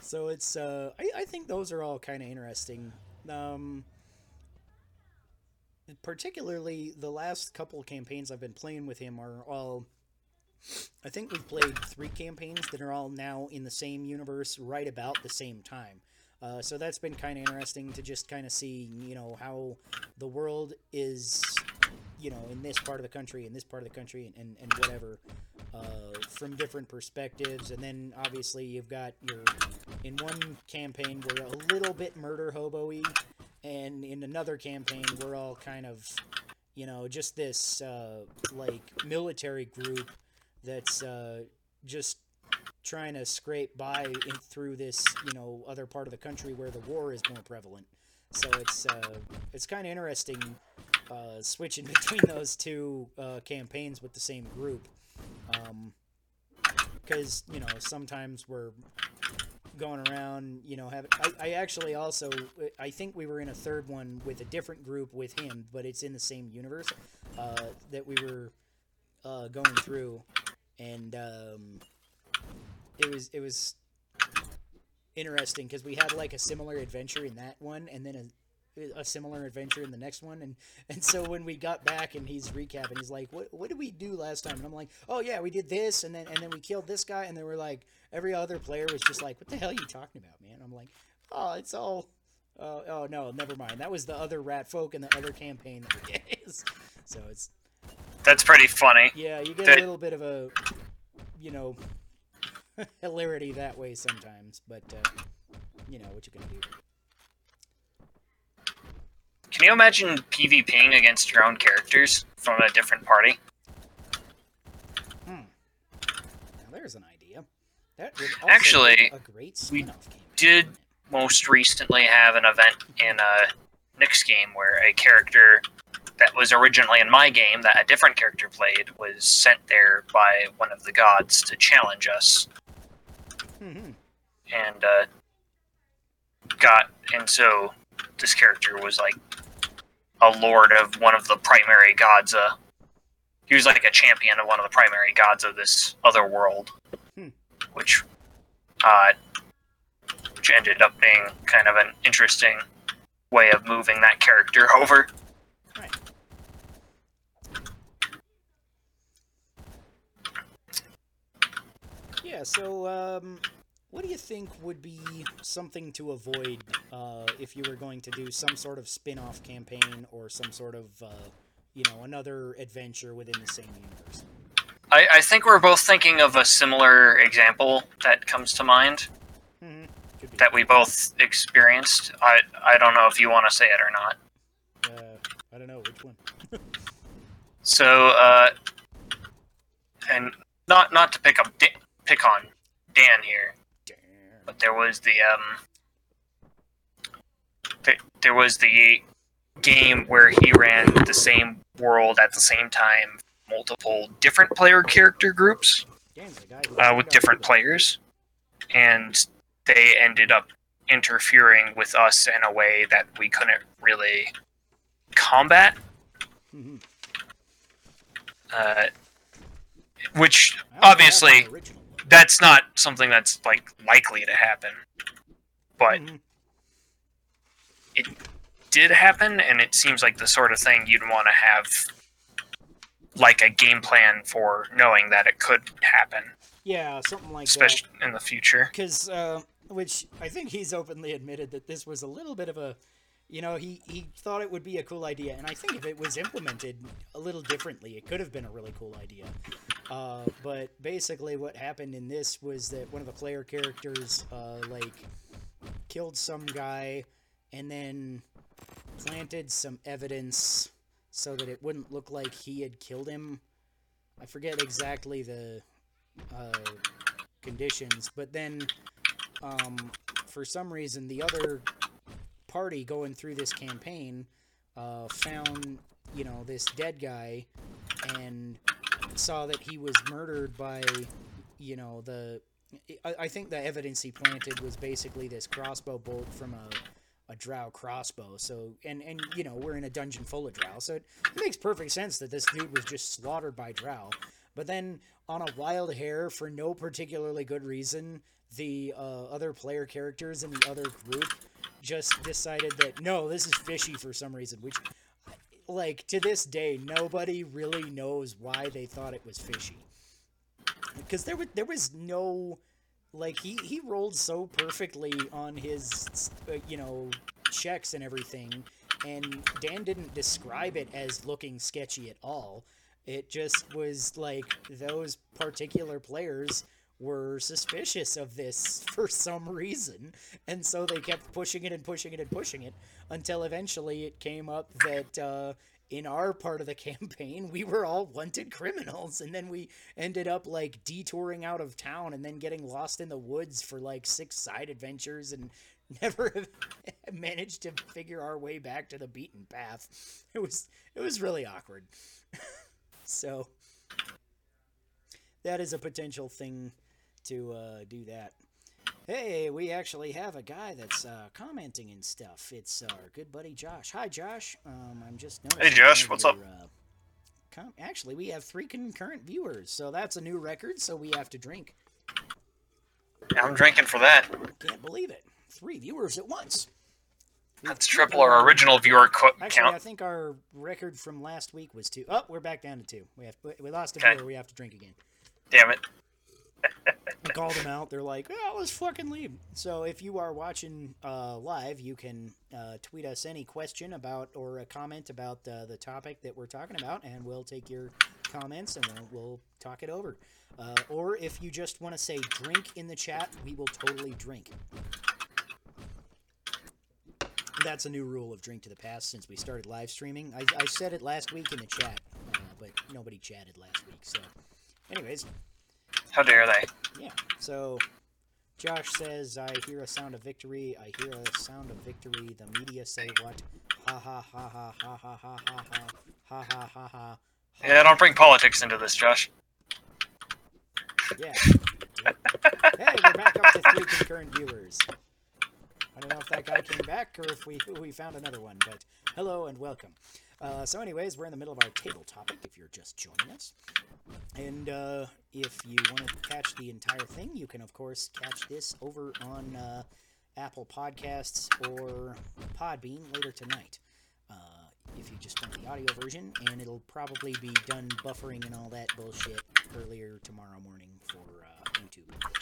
So it's uh i, I think those are all kind of interesting. Um particularly the last couple campaigns i've been playing with him are all i think we've played three campaigns that are all now in the same universe right about the same time. Uh, so that's been kind of interesting to just kind of see, you know, how the world is, you know, in this part of the country, in this part of the country, and, and whatever, uh, from different perspectives. And then obviously you've got your, in one campaign, we're a little bit murder hobo y, and in another campaign, we're all kind of, you know, just this uh, like military group that's uh, just trying to scrape by in, through this, you know, other part of the country where the war is more prevalent. So it's uh, it's kind of interesting uh, switching between those two uh, campaigns with the same group, because you know sometimes we're going around, you know, I actually also I think we were in a third one with a different group with him, but it's in the same universe uh, that we were uh, going through, and um, it was it was interesting because we had like a similar adventure in that one, and then a similar adventure in the next one. And and so when we got back and he's recapping he's like what what did we do last time? And I'm like oh yeah we did this and then and then we killed this guy. And they were like every other player was just like what the hell are you talking about man? I'm like oh it's all oh oh no never mind. That was the other rat folk and the other campaign that we did. So it's
That's pretty funny.
yeah you get
That-
a little bit of a you know hilarity that way sometimes but uh, you know what you can do
Can you imagine PvPing against your own characters from a different party? Hmm.
Now there's an idea. That would also
Actually,
a great
we did most recently have an event in a Nick's game where a character that was originally in my game that a different character played was sent there by one of the gods to challenge us
Mhm.
and uh, got and so this character was like a lord of one of the primary gods uh he was like a champion of one of the primary gods of this other world
Hmm.
which uh which ended up being kind of an interesting way of moving that character over
Right. Yeah. So, um, what do you think would be something to avoid uh, if you were going to do some sort of spin-off campaign or some sort of, uh, you know, another adventure within the same universe?
I, I think we're both thinking of a similar example that comes to mind
Mm-hmm.
That we both experienced i i don't know if you want to say it or not
Uh, I don't know which one.
So, uh, and not not to pick up da- pick on Dan here. But there was the um, th- there was the game where he ran the same world at the same time, multiple different player character groups
Damn, the guy who
uh, with different players, and they ended up interfering with us in a way that we couldn't really combat.
Mhm.
Uh, which
I don't have
obviously
the original one.
That's not something that's like likely to happen, but
Mhm.
did happen, and it seems like the sort of thing you'd want to have like a game plan for knowing that it could happen,
Yeah, something like that.
especially in the future.
because uh, which I think he's openly admitted that this was a little bit of a, you know, he he thought it would be a cool idea, and I think if it was implemented a little differently, it could have been a really cool idea. Uh, but basically, what happened in this was that one of the player characters, uh, like, killed some guy, and then planted some evidence so that it wouldn't look like he had killed him. I forget exactly the uh, conditions, but then um, for some reason the other party going through this campaign uh, found you know this dead guy and saw that he was murdered by you know the I, I think the evidence he planted was basically this crossbow bolt from a a drow crossbow. So and and you know we're in a dungeon full of drow so it, it makes perfect sense that this dude was just slaughtered by drow. But then on a wild hair for no particularly good reason the uh, other player characters in the other group just decided that no this is fishy for some reason which like to this day nobody really knows why they thought it was fishy. Because there was there was no like he he rolled so perfectly on his uh, you know checks and everything and Dan didn't describe it as looking sketchy at all. It just was like those particular players were suspicious of this for some reason and so they kept pushing it and pushing it and pushing it until eventually it came up that uh, in our part of the campaign, we were all wanted criminals, and then we ended up like detouring out of town and then getting lost in the woods for like six side adventures and never managed to figure our way back to the beaten path. It was it was really awkward. so that is a potential thing to uh, do that. Hey, we actually have a guy that's uh, commenting and stuff. It's our good buddy Josh. Hi, Josh. Um, I'm just noticing.
Josh, what's
your,
up?
Uh, com- actually, we have three concurrent viewers, so that's a new record. So we have to drink.
I'm drinking for that.
Can't believe it. Three viewers at once. We've-
That's triple our original viewer co-
Actually, I think our record from last week was two. Oh, we're back down to two. We have we lost a
Okay.
viewer. We have to drink again.
Damn it.
I called them out. They're like, "Oh, let's fucking leave." So if you are watching uh, live, you can uh, tweet us any question about or a comment about uh, the topic that we're talking about, and we'll take your comments and we'll, we'll talk it over. Uh, or if you just want to say "drink" in the chat, we will totally drink. That's a new rule of Drink to the Past since we started live streaming. I, I said it last week in the chat, uh, but nobody chatted last week. So, anyways,
How dare they?
yeah. So Josh says, I hear a sound of victory. I hear a sound of victory. The media say what? Ha ha ha ha ha ha ha ha ha ha ha ha ha.
Yeah, don't bring politics into this, Josh.
Yeah. Yep. Hey, we're back up to three concurrent viewers. I don't know if that guy came back or if we we found another one, but hello and welcome. Uh, so, anyways, we're in the middle of our table topic. If you're just joining us, and uh, if you want to catch the entire thing, you can of course catch this over on uh, Apple Podcasts or Podbean later tonight. Uh, if you just want the audio version, and it'll probably be done buffering and all that bullshit earlier tomorrow morning for uh, YouTube.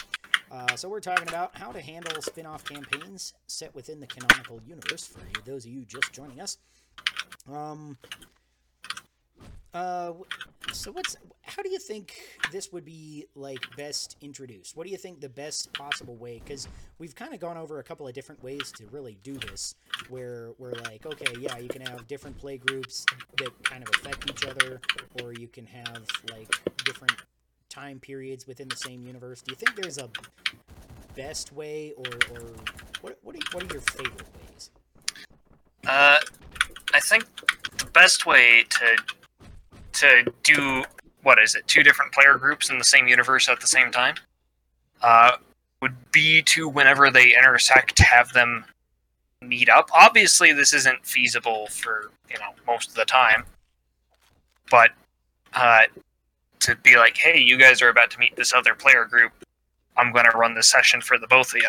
Uh, so we're talking about how to handle spin-off campaigns set within the canonical universe for those of you just joining us. Um, uh, so what's how do you think this would be like best introduced? What do you think the best possible way? Because we've kind of gone over a couple of different ways to really do this, where we're like, okay, yeah, you can have different play groups that kind of affect each other, or you can have like different time periods within the same universe. Do you think there's a best way, or, or what? What are, what are your favorite ways?
Uh, I think the best way to to do what is it? Two different player groups in the same universe at the same time. Uh, would be to whenever they intersect, have them meet up. Obviously, this isn't feasible for you know most of the time, but uh, to be like, hey, you guys are about to meet this other player group. I'm going to run this session for the both of you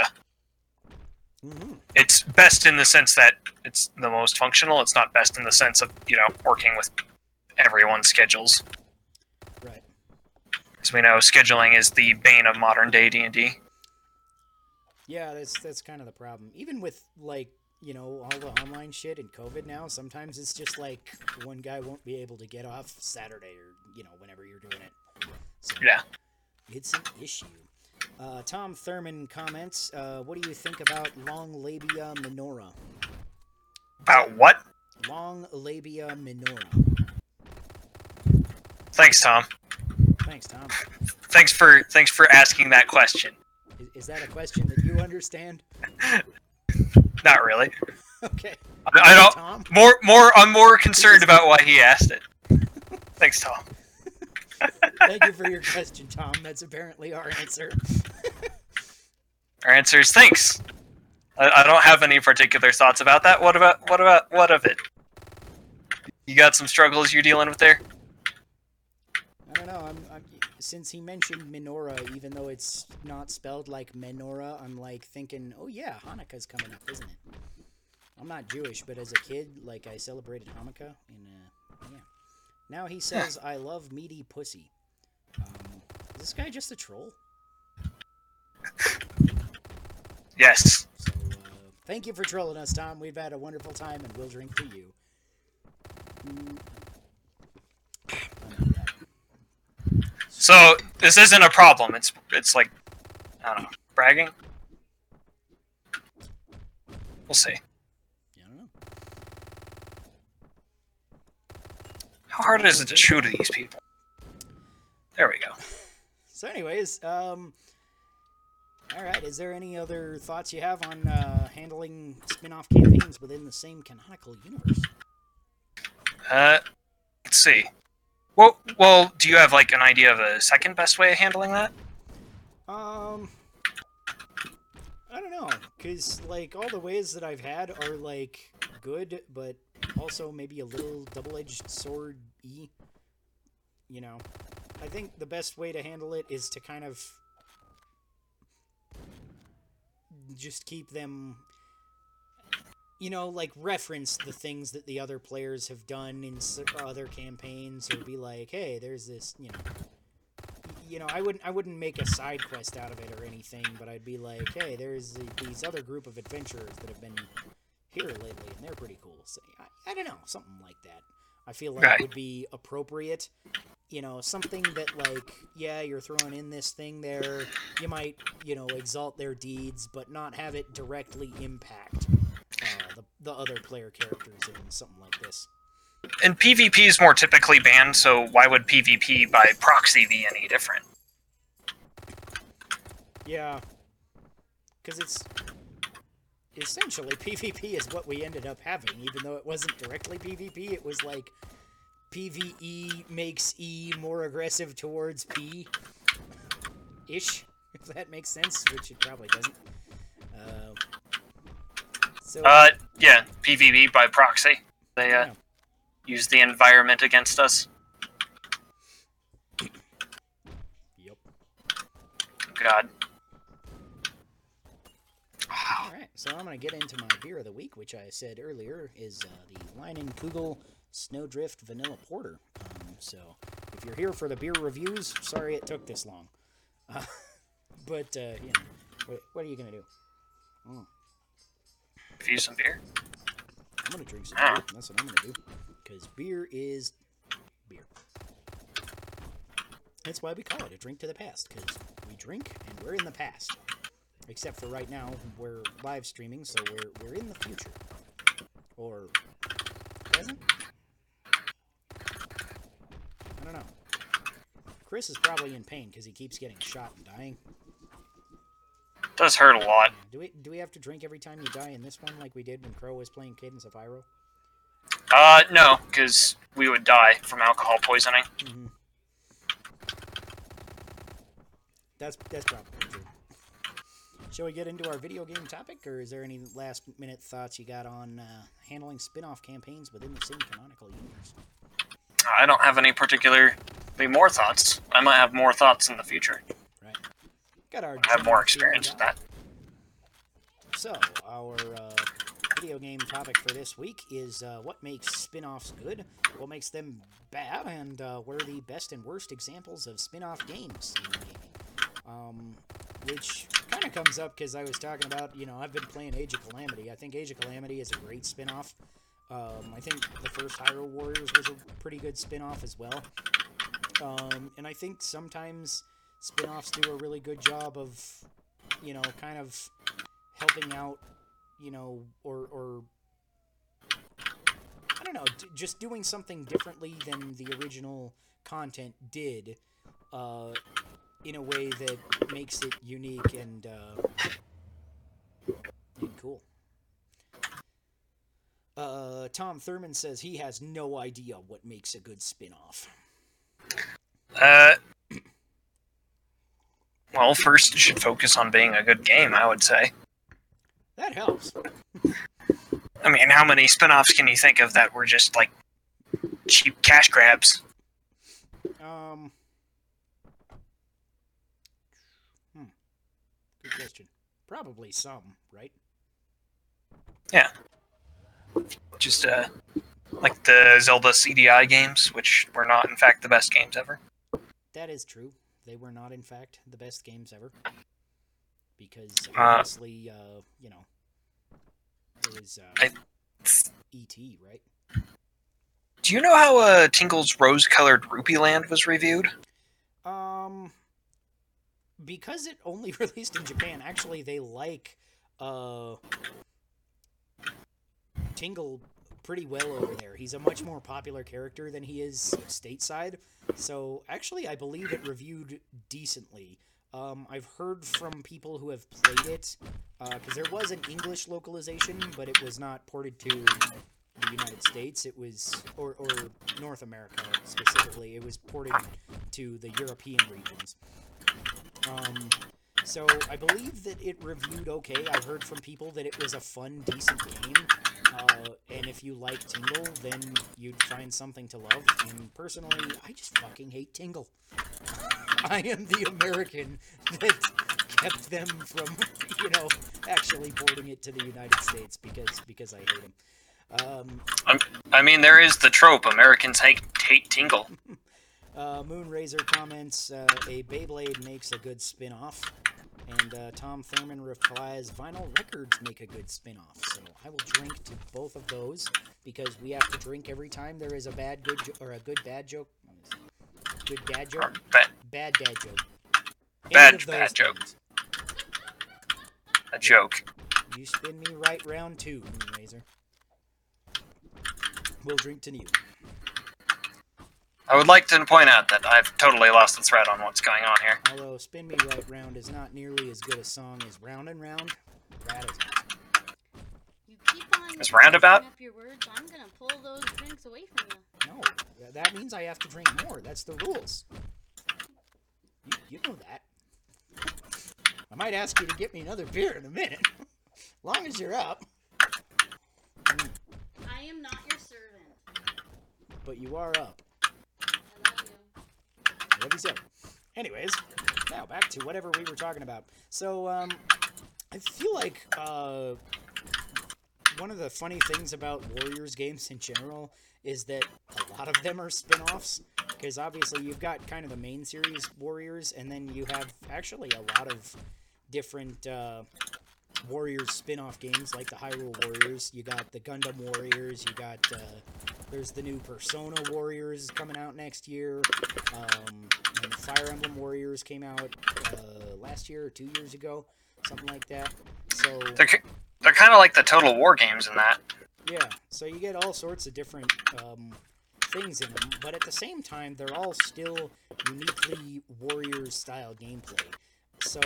Mm-hmm.
It's best in the sense that it's the most functional. It's not best in the sense of you know working with everyone's schedules,
Right.
As we know scheduling is the bane of modern day D and D.
Yeah, that's that's kind of the problem. Even with like you know all the online shit and COVID now, sometimes it's just like one guy won't be able to get off Saturday or you know whenever you're doing it. So
Yeah.
it's an issue. Uh, Tom Thurman comments, uh, "What do you think about long labia minora?
About what?
Long labia minora."
Thanks, Tom.
Thanks, Tom.
Thanks for thanks for asking that question.
Is, is that a question that you understand?
Not really.
Okay.
I, I don't.
Tom.
More more. I'm more concerned about why he asked it. Thanks, Tom.
Thank you for your question, Tom. That's apparently our answer.
Our answer is thanks. I, I don't have any particular thoughts about that. What about what about what of it? You got some struggles you're dealing with there?
I don't know. I'm, I'm since he mentioned menorah, even though it's not spelled like menorah, I'm like thinking, oh yeah, Hanukkah's coming up, isn't it? I'm not Jewish, but as a kid, like I celebrated Hanukkah, and uh, yeah. Now he says, "I love meaty pussy." Um, is this guy just a troll?
Yes.
So uh, thank you for trolling us, Tom. We've had a wonderful time, and we'll drink to you. Mm. Enough of that.
So this isn't a problem. It's it's like I don't know, bragging. We'll see.
I don't know.
How hard is it to shoot at these people? There we go.
So, anyways, um, all right. Is there any other thoughts you have on uh, handling spin-off campaigns within the same canonical universe?
Uh, let's see. Well, well, do you have like an idea of a second best way of handling that?
Um, I don't know, cause like all the ways that I've had are like good, but also maybe a little double-edged sword e. You know, I think the best way to handle it is to kind of just keep them you know like reference the things that the other players have done in other campaigns or be like hey there's this you know you know, I wouldn't I wouldn't make a side quest out of it or anything, but I'd be like, hey, there's uh, these other group of adventurers that have been here lately, and they're pretty cool. So I, I don't know, something like that. I feel like
Right.
would be appropriate. You know, something that like, yeah, you're throwing in this thing there. You might, you know, exalt their deeds, but not have it directly impact uh, the the other player characters in something like this.
And PvP is more typically banned, so why would PvP by proxy be any different?
Yeah. Because it's essentially PvP is what we ended up having, even though it wasn't directly PvP. It was like PvE makes E more aggressive towards P ish, if that makes sense, which it probably doesn't. Uh, so,
Uh, yeah, PvP by proxy. They uh, use the environment against us.
Yep.
God.
All right, so I'm gonna get into my beer of the week, which I said earlier is uh, the Leinenkugel Snowdrift Vanilla Porter. Um, so if you're here for the beer reviews, sorry it took this long, uh, but uh, you know, what, what are you gonna do?
Review some beer.
I'm gonna drink some
Ah.
beer. That's what I'm gonna do, because beer is beer. That's why we call it a drink to the past, because we drink and we're in the past. Except for right now, we're live streaming, so we're we're in the future, or present. I don't know. Chris is probably in pain because he keeps getting shot and dying.
Does hurt a lot.
Do we do we have to drink every time you die in this one, like we did when Crow was playing Cadence of Hyrule?
Uh, no, because we would die from alcohol poisoning.
Mm-hmm. That's that's probably. Shall we get into our video game topic, or is there any last minute thoughts you got on uh, handling spin-off campaigns within the same canonical universe?
I don't have any particularly more thoughts. I might have more thoughts in the future.
Right. Got our.
I have more experience with that.
So, our uh, video game topic for this week is uh, what makes spin offs good, what makes them bad, and uh, what are the best and worst examples of spin off games in gaming. Um, which comes up because I was talking about, you know, I've been playing Age of Calamity. I think Age of Calamity is a great spin off. Um, I think the first Hyrule Warriors was a pretty good spin off as well. Um, and I think sometimes spin offs do a really good job of, you know, kind of helping out, you know, or or I don't know, d- just doing something differently than the original content did, uh, in a way that makes it unique and uh, and cool. Uh, Tom Thurman says he has no idea what makes a good spin-off.
Uh, well, first it should focus on being a good game, I would say.
That helps.
I mean, how many spin-offs can you think of that were just like cheap cash grabs?
Um. Hmm. Good question. Probably some, right? Yeah.
Just uh, like the Zelda CDI games, which were not, in fact, the best games ever.
That is true. They were not, in fact, the best games ever. Because
Uh,
obviously, uh, you know, it was uh,
I-
E.T., right?
Do you know how uh, Tingle's rose-colored Rupee Land was reviewed?
Um, because it only released in Japan, actually, they like uh, Tingle pretty well over there. He's a much more popular character than he is stateside. So actually, I believe it reviewed decently. Um, I've heard from people who have played it because there was an English localization, but it was not ported to the United States. It was or or North America specifically. It was ported to the European regions. Um, so I believe that it reviewed okay. I heard from people that it was a fun, decent game. Uh, and if you like Tingle, then you'd find something to love. And personally, I just fucking hate Tingle. I am the American that kept them from, you know, actually porting it to the United States because because I hate him. Um,
I mean, there is the trope: Americans hate, hate Tingle.
Uh, Moonrazer comments, uh, a Beyblade makes a good spin-off. And uh, Tom Thurman replies, vinyl records make a good spin-off. So I will drink to both of those because we have to drink every time there is a bad good jo- or a good bad joke. Good dad joke.
ba-
Bad dad joke.
Bad- bad joke.
things.
a joke.
You spin me right round two, Moonrazer. We'll drink to you.
I would like to point out that I've totally lost the thread on what's going on here.
Although Spin Me Right Round is not nearly as good a song as Round and Round, that is
You keep on
It's roundabout?
up your words. I'm gonna pull those drinks away from you.
No, that means I have to drink more. That's the rules. You, you know that. I might ask you to get me another beer in a minute. long as you're up.
I am not your servant.
But you are up.
You
so. Anyways, now back to whatever we were talking about. So, um, I feel like uh, one of the funny things about Warriors games in general is that a lot of them are spin offs. Because obviously, you've got kind of the main series Warriors, and then you have actually a lot of different uh, Warriors spin off games like the Hyrule Warriors. You got the Gundam Warriors, you got. Uh, there's the new Persona Warriors coming out next year. Um, and Fire Emblem Warriors came out uh, last year or two years ago, something like that. So
They're they're kind of like the Total War games in that.
yeah, so you get all sorts of different um, things in them, but at the same time, they're all still uniquely Warriors style gameplay. So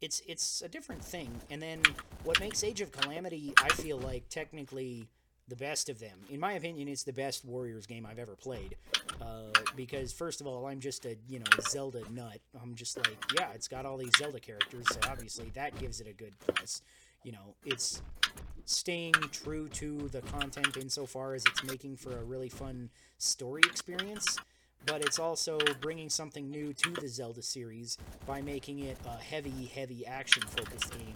it's it's a different thing. And then what makes Age of Calamity, I feel like technically the best of them. In my opinion, it's the best Warriors game I've ever played. Uh, because first of all, I'm just a you know Zelda nut. I'm just like, yeah, it's got all these Zelda characters, so obviously that gives it a good plus. You know, it's staying true to the content insofar as it's making for a really fun story experience, but it's also bringing something new to the Zelda series by making it a heavy, heavy action focused game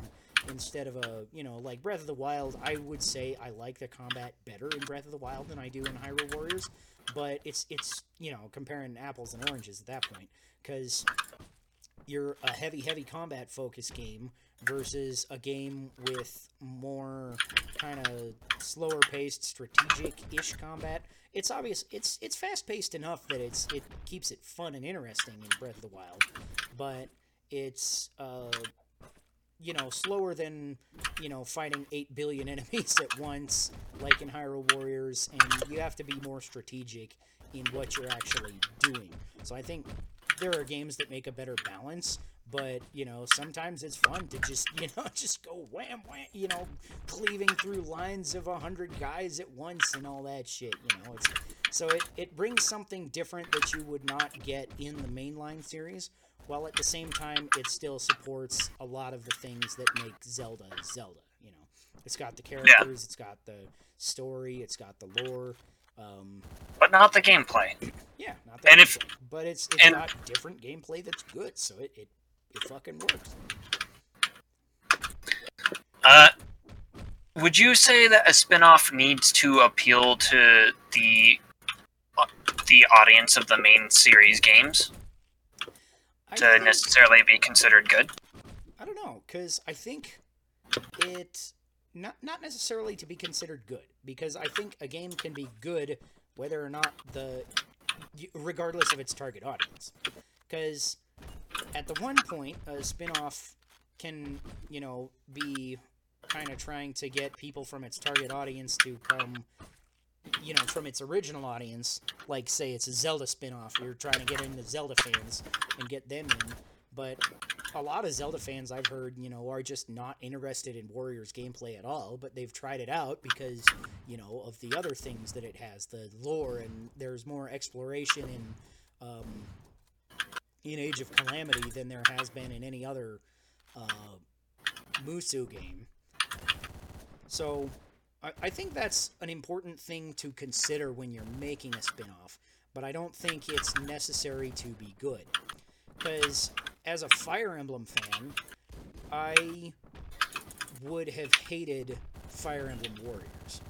instead of a, you know, like Breath of the Wild. I would say I like the combat better in Breath of the Wild than I do in Hyrule Warriors, but it's it's, you know, comparing apples and oranges at that point cuz you're a heavy heavy combat focus game versus a game with more kind of slower paced strategic ish combat it's obvious it's it's fast paced enough that it's it keeps it fun and interesting in breath of the wild but it's uh you know slower than you know fighting 8 billion enemies at once like in hyrule warriors and you have to be more strategic in what you're actually doing. So i think there are games that make a better balance but you know sometimes it's fun to just you know just go wham wham you know cleaving through lines of a hundred guys at once and all that shit you know it's so it, it brings something different that you would not get in the mainline series while at the same time it still supports a lot of the things that make zelda zelda you know it's got the characters it's got the story it's got the lore um,
But not the gameplay.
yeah, not that
And if-
different, but it's it's
and-
got different gameplay that's good, so it, it it fucking works.
Uh, would you say that a spin-off needs to appeal to the uh, the audience of the main series games to
think-
necessarily be considered good?
I don't know, because I think it not not necessarily to be considered good, because I think a game can be good whether or not the regardless of its target audience. Because at the one point, a spin-off can you know be kind of trying to get people from its target audience to come, you know, from its original audience, like say it's a Zelda spin-off, you're trying to get into Zelda fans and get them in. But a lot of Zelda fans I've heard, you know, are just not interested in Warriors gameplay at all, but they've tried it out because, you know, of the other things that it has, the lore, and there's more exploration in, um, in Age of Calamity than there has been in any other uh, Musou game. So I, I think that's an important thing to consider when you're making a spin-off, but I don't think it's necessary to be good. Because as a Fire Emblem fan, I would have hated Fire Emblem Warriors.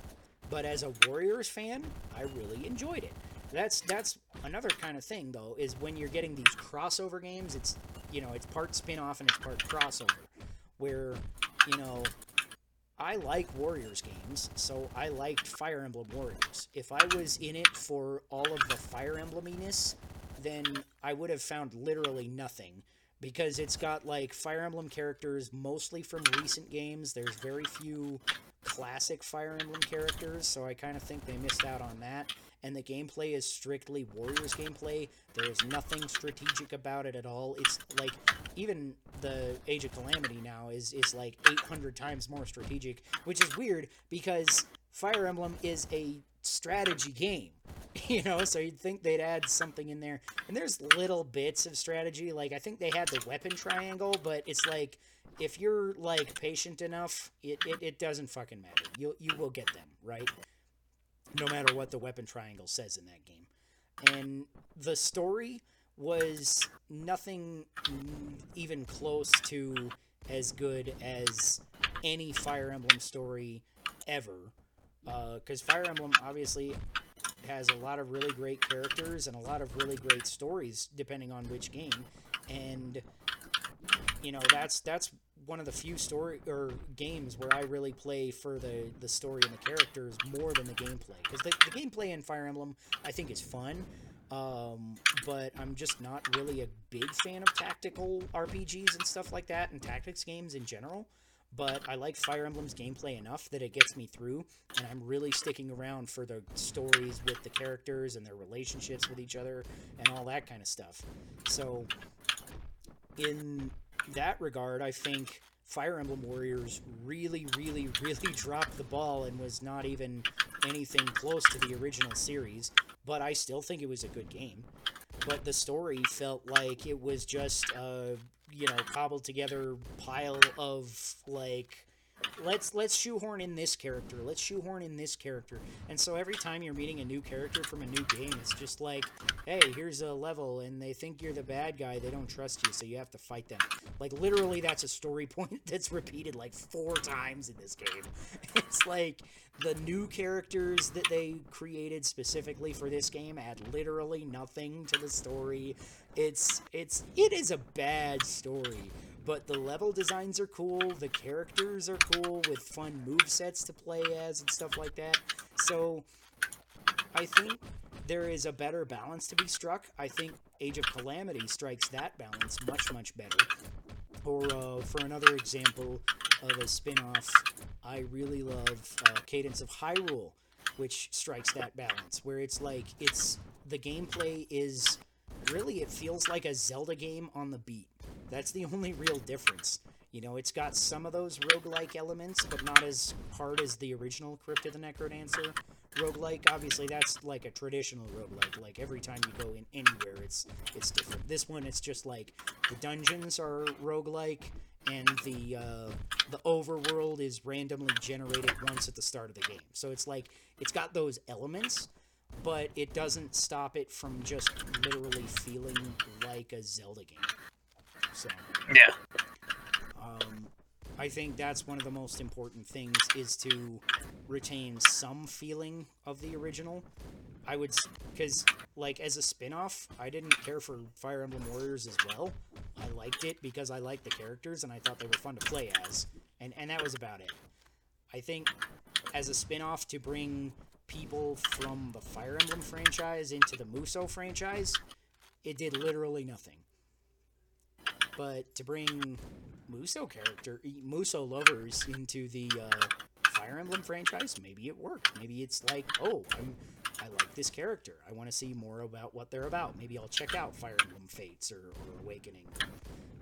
But as a Warriors fan, I really enjoyed it. That's that's another kind of thing though, is when you're getting these crossover games, it's you know, it's part spin-off and it's part crossover. Where, you know, I like Warriors games, so I liked Fire Emblem Warriors. If I was in it for all of the Fire Embleminess, then I would have found literally nothing because it's got like Fire Emblem characters mostly from recent games. There's very few classic Fire Emblem characters, so I kind of think they missed out on that. And the gameplay is strictly Warriors gameplay. There is nothing strategic about it at all. It's like even the Age of Calamity now is is like 800 times more strategic, which is weird because Fire Emblem is a strategy game. You know, so you'd think they'd add something in there. And there's little bits of strategy. Like I think they had the weapon triangle, but it's like if you're like patient enough, it, it, it doesn't fucking matter. You you will get them, right? No matter what the weapon triangle says in that game. And the story was nothing even close to as good as any Fire Emblem story ever. Because uh, Fire Emblem obviously has a lot of really great characters and a lot of really great stories, depending on which game. And you know that's that's one of the few story or games where I really play for the the story and the characters more than the gameplay. Because the, the gameplay in Fire Emblem I think is fun. Um, but I'm just not really a big fan of tactical RPGs and stuff like that, and tactics games in general but I like Fire Emblem's gameplay enough that it gets me through, and I'm really sticking around for the stories with the characters and their relationships with each other and all that kind of stuff. So, in that regard, I think Fire Emblem Warriors really, really, really dropped the ball and was not even anything close to the original series, but I still think it was a good game. But the story felt like it was just a you know cobbled together pile of like let's let's shoehorn in this character. Let's shoehorn in this character. And so every time you're meeting a new character from a new game it's just like hey here's a level and they think you're the bad guy. They don't trust you so you have to fight them. Like literally that's a story point that's repeated like four times in this game. It's like the new characters that they created specifically for this game add literally nothing to the story. It's it's it is a bad story but the level designs are cool, the characters are cool with fun move sets to play as and stuff like that. So I think there is a better balance to be struck. I think Age of Calamity strikes that balance much much better. Or uh, for another example of a spin-off, I really love uh, Cadence of Hyrule, which strikes that balance where it's like it's the gameplay is really it feels like a Zelda game on the beat. That's the only real difference. You know, it's got some of those roguelike elements, but not as hard as the original Crypt of the Necrodancer roguelike. Obviously, that's like a traditional roguelike. Like, every time you go in anywhere, it's it's different. This one, it's just like the dungeons are roguelike, and the uh, the overworld is randomly generated once at the start of the game. So it's like, it's got those elements, but it doesn't stop it from just literally feeling like a Zelda game. So
yeah,
um, I think that's one of the most important things is to retain some feeling of the original. I would, because like as a spin-off, I didn't care for Fire Emblem Warriors as well. I liked it because I liked the characters and I thought they were fun to play as, and and that was about it. I think as a spin-off to bring people from the Fire Emblem franchise into the Musou franchise, it did literally nothing. But to bring Musou character, Musou lovers into the uh, Fire Emblem franchise, maybe it worked. Maybe it's like, oh, I'm, I like this character. I want to see more about what they're about. Maybe I'll check out Fire Emblem Fates or, or Awakening,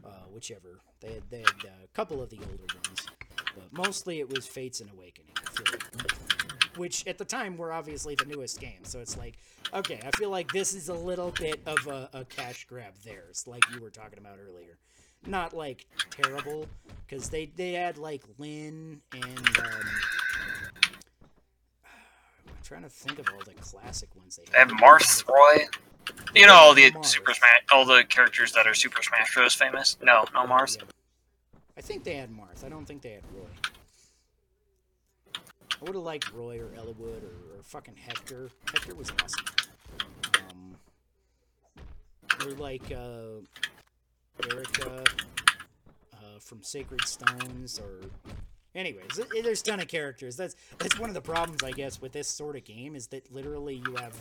uh, whichever. They had, they had uh, a couple of the older ones, but mostly it was Fates and Awakening. I feel like. Which at the time were obviously the newest games, so it's like, okay, I feel like this is a little bit of a, a cash grab there. It's like you were talking about earlier not like terrible because they they had like Lyn and um, I'm trying to think of all the classic ones they
They have
had.
Marth Roy. You know all the. Super Smash, all the characters that are Super Smash Bros. famous. No, no Marth.
Yeah. I think they had Marth. I don't think they had Roy. I would have liked Roy or Eliwood or, or fucking Hector. Hector was awesome. Um, or like uh, Eirika uh, from Sacred Stones, or anyways, there's ton of characters. That's that's one of the problems, I guess, with this sort of game is that literally you have,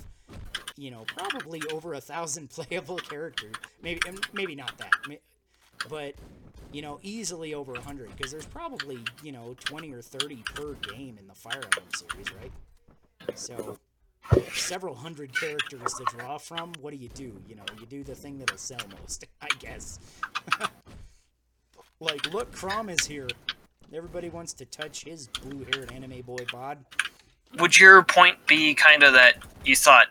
you know, probably over a thousand playable characters. Maybe maybe not that, but you know, easily over a hundred because there's probably you know 20 or 30 per game in the Fire Emblem series, right? So several hundred characters to draw from. What do you do? You know, you do the thing that'll sell most, I guess. like, look, Chrom is here. Everybody wants to touch his blue-haired anime boy bod.
Would your point be kind of that you thought,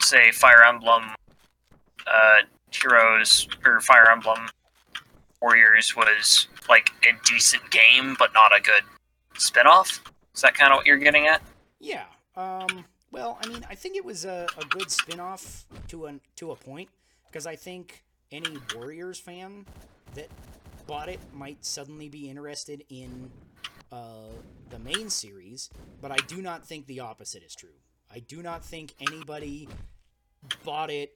say, Fire Emblem uh, Heroes or Fire Emblem Warriors was like a decent game, but not a good spin-off? Is that kind of what you're getting at?
Yeah. Um. Well, I mean, I think it was a, a good spin-off to an to a point because I think any Warriors fan that bought it might suddenly be interested in uh, the main series, but I do not think the opposite is true. I do not think anybody bought it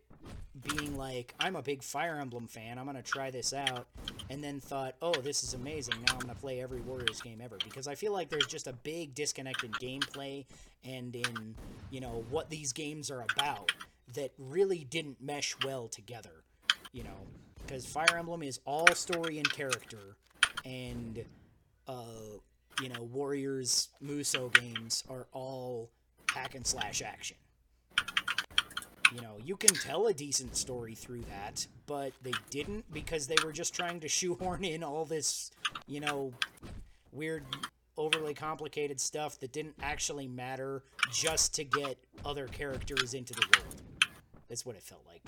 being like, I'm a big Fire Emblem fan, I'm gonna try this out, and then thought, oh, this is amazing, now I'm gonna play every Warriors game ever. Because I feel like there's just a big disconnect in gameplay and in, you know, what these games are about that really didn't mesh well together, you know. Because Fire Emblem is all story and character, and, uh, you know, Warriors Musou games are all hack and slash action. You know, you can tell a decent story through that, but they didn't because they were just trying to shoehorn in all this, you know, weird, overly complicated stuff that didn't actually matter just to get other characters into the world. That's what it felt like.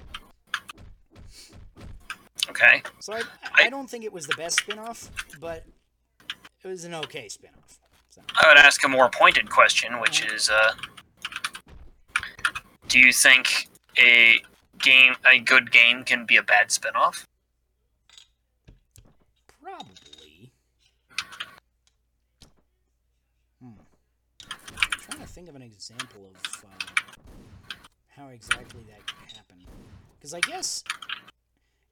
Okay.
So I, I
I-
don't think it was the best spin-off, but it was an okay spin-off. So,
I would ask a more pointed question, which is, uh, do you think a game, a good game, can be a bad spin-off?
probably. Hmm. I'm trying to think of an example of uh, how exactly that could happen. Because I guess,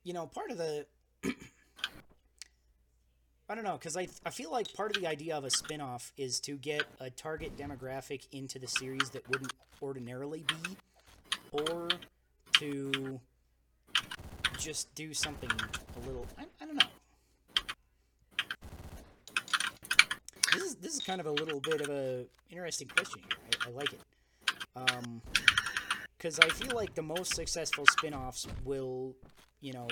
you know, part of the. I don't know, because I, I feel like part of the idea of a spin off is to get a target demographic into the series that wouldn't ordinarily be, or to just do something a little. I, I don't know. This is this is kind of a little bit of a interesting question here. I, I like it. Um, because I feel like the most successful spin-offs will, you know,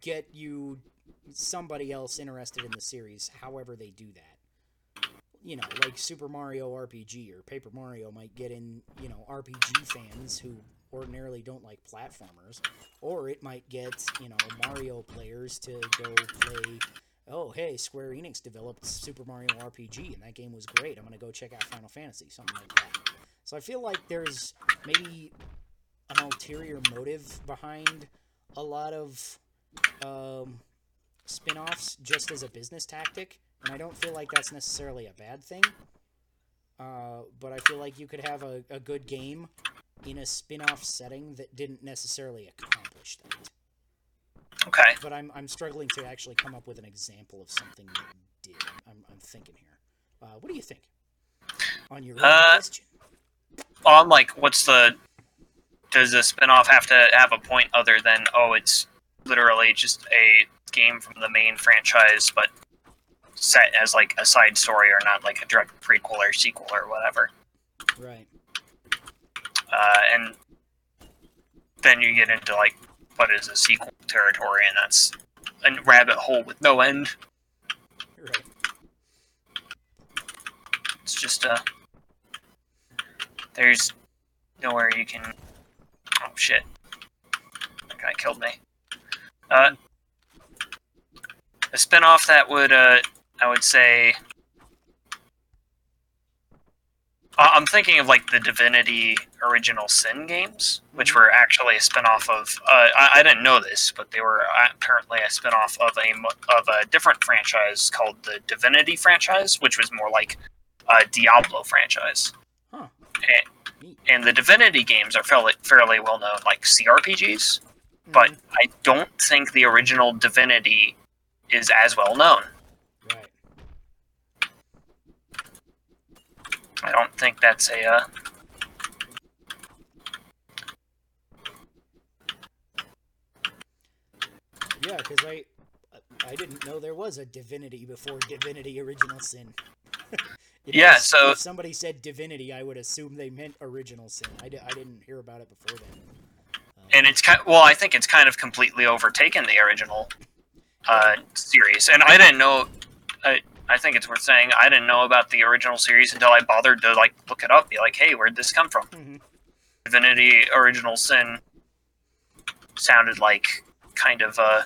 get you somebody else interested in the series. However, they do that. You know, like Super Mario RPG or Paper Mario might get in, you know, RPG fans who ordinarily don't like platformers, or it might get, you know, Mario players to go play oh hey square enix developed super mario rpg and that game was great. I'm gonna go check out final fantasy something like that. So i feel like there's maybe an ulterior motive behind a lot of um, spin-offs just as a business tactic and i don't feel like that's necessarily a bad thing uh, but i feel like you could have a, a good game in a spin-off setting that didn't necessarily accomplish that
Okay.
but I'm, I'm struggling to actually come up with an example of something that did. I'm, I'm thinking here. Uh, what do you think? On your
Uh,
question.
On like, what's the? Does the spin-off have to have a point other than oh, it's literally just a game from the main franchise, but set as like a side story or not like a direct prequel or sequel or whatever.
Right.
Uh, and then you get into like what is a sequel territory, and that's a rabbit hole with no end.
Right.
It's just uh there's nowhere you can oh shit. That guy killed me. Uh a spin-off that would uh I would say I'm thinking of like the Divinity Original Sin games, which were actually a spin-off of. Uh, I, I didn't know this, but they were apparently a spin-off of a of a different franchise called the Divinity franchise, which was more like a Diablo franchise.
Huh.
And, and the Divinity games are fairly fairly well known, like CRPGs, but
Mhm.
I don't think the original Divinity is as well known.
Right.
I don't think that's a. Uh,
Yeah, because I I didn't know there was a divinity before Divinity Original Sin. You know,
Yeah,
if-
so-
if somebody said divinity, I would assume they meant original sin. I, di- I didn't hear about it before then. Um,
and it's kind. Well, I think it's kind of completely overtaken the original uh, series, and I didn't know. I I think it's worth saying I didn't know about the original series until I bothered to like look it up. Be like, hey, where'd this come from?
Mhm.
Divinity Original Sin sounded like kind of uh,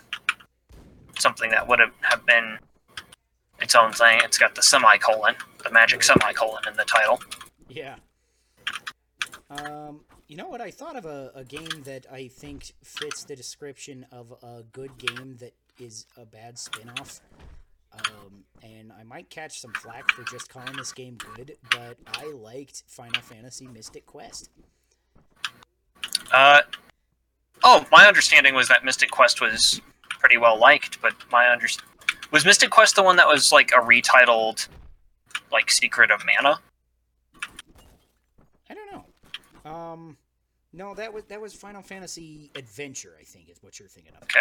something that would have, been its own thing. It's got the semicolon, the magic semicolon in the title.
Yeah. Um, you know what? I thought of a, a game that I think fits the description of a good game that is a bad spin-off. Um, and I might catch some flack for just calling this game good, but I liked Final Fantasy Mystic Quest.
Uh, oh, my understanding was that Mystic Quest was pretty well liked, but my under was Mystic Quest the one that was like a retitled, like Secret of Mana.
I don't know. Um, no, that was that was Final Fantasy Adventure. I think is what you're thinking of.
Okay,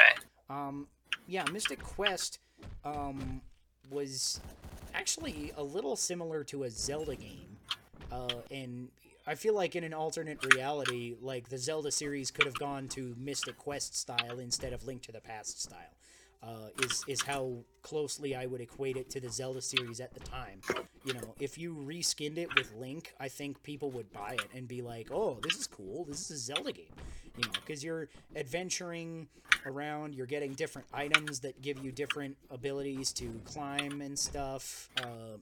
Um, yeah, Mystic Quest um, was actually a little similar to a Zelda game, uh, and I feel like in an alternate reality, like the Zelda series could have gone to Mystic Quest style instead of Link to the Past style. Uh, is is how closely I would equate it to the Zelda series at the time. You know, if you reskinned it with Link, I think people would buy it and be like, "Oh, this is cool. This is a Zelda game." You know, because you're adventuring around, you're getting different items that give you different abilities to climb and stuff. Uh,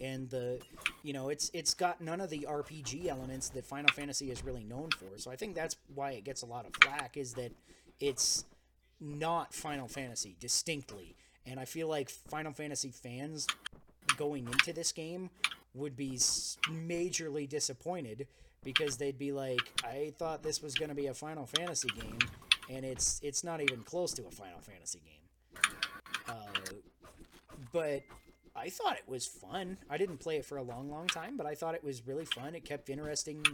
and the, you know, it's it's got none of the RPG elements that Final Fantasy is really known for. So I think that's why it gets a lot of flack. Is that it's not Final Fantasy distinctly, and I feel like Final Fantasy fans going into this game would be majorly disappointed because they'd be like, I thought this was going to be a Final Fantasy game, and it's it's not even close to a Final Fantasy game. Uh, but I thought it was fun. I didn't play it for a long, long time, but I thought it was really fun. It kept interesting,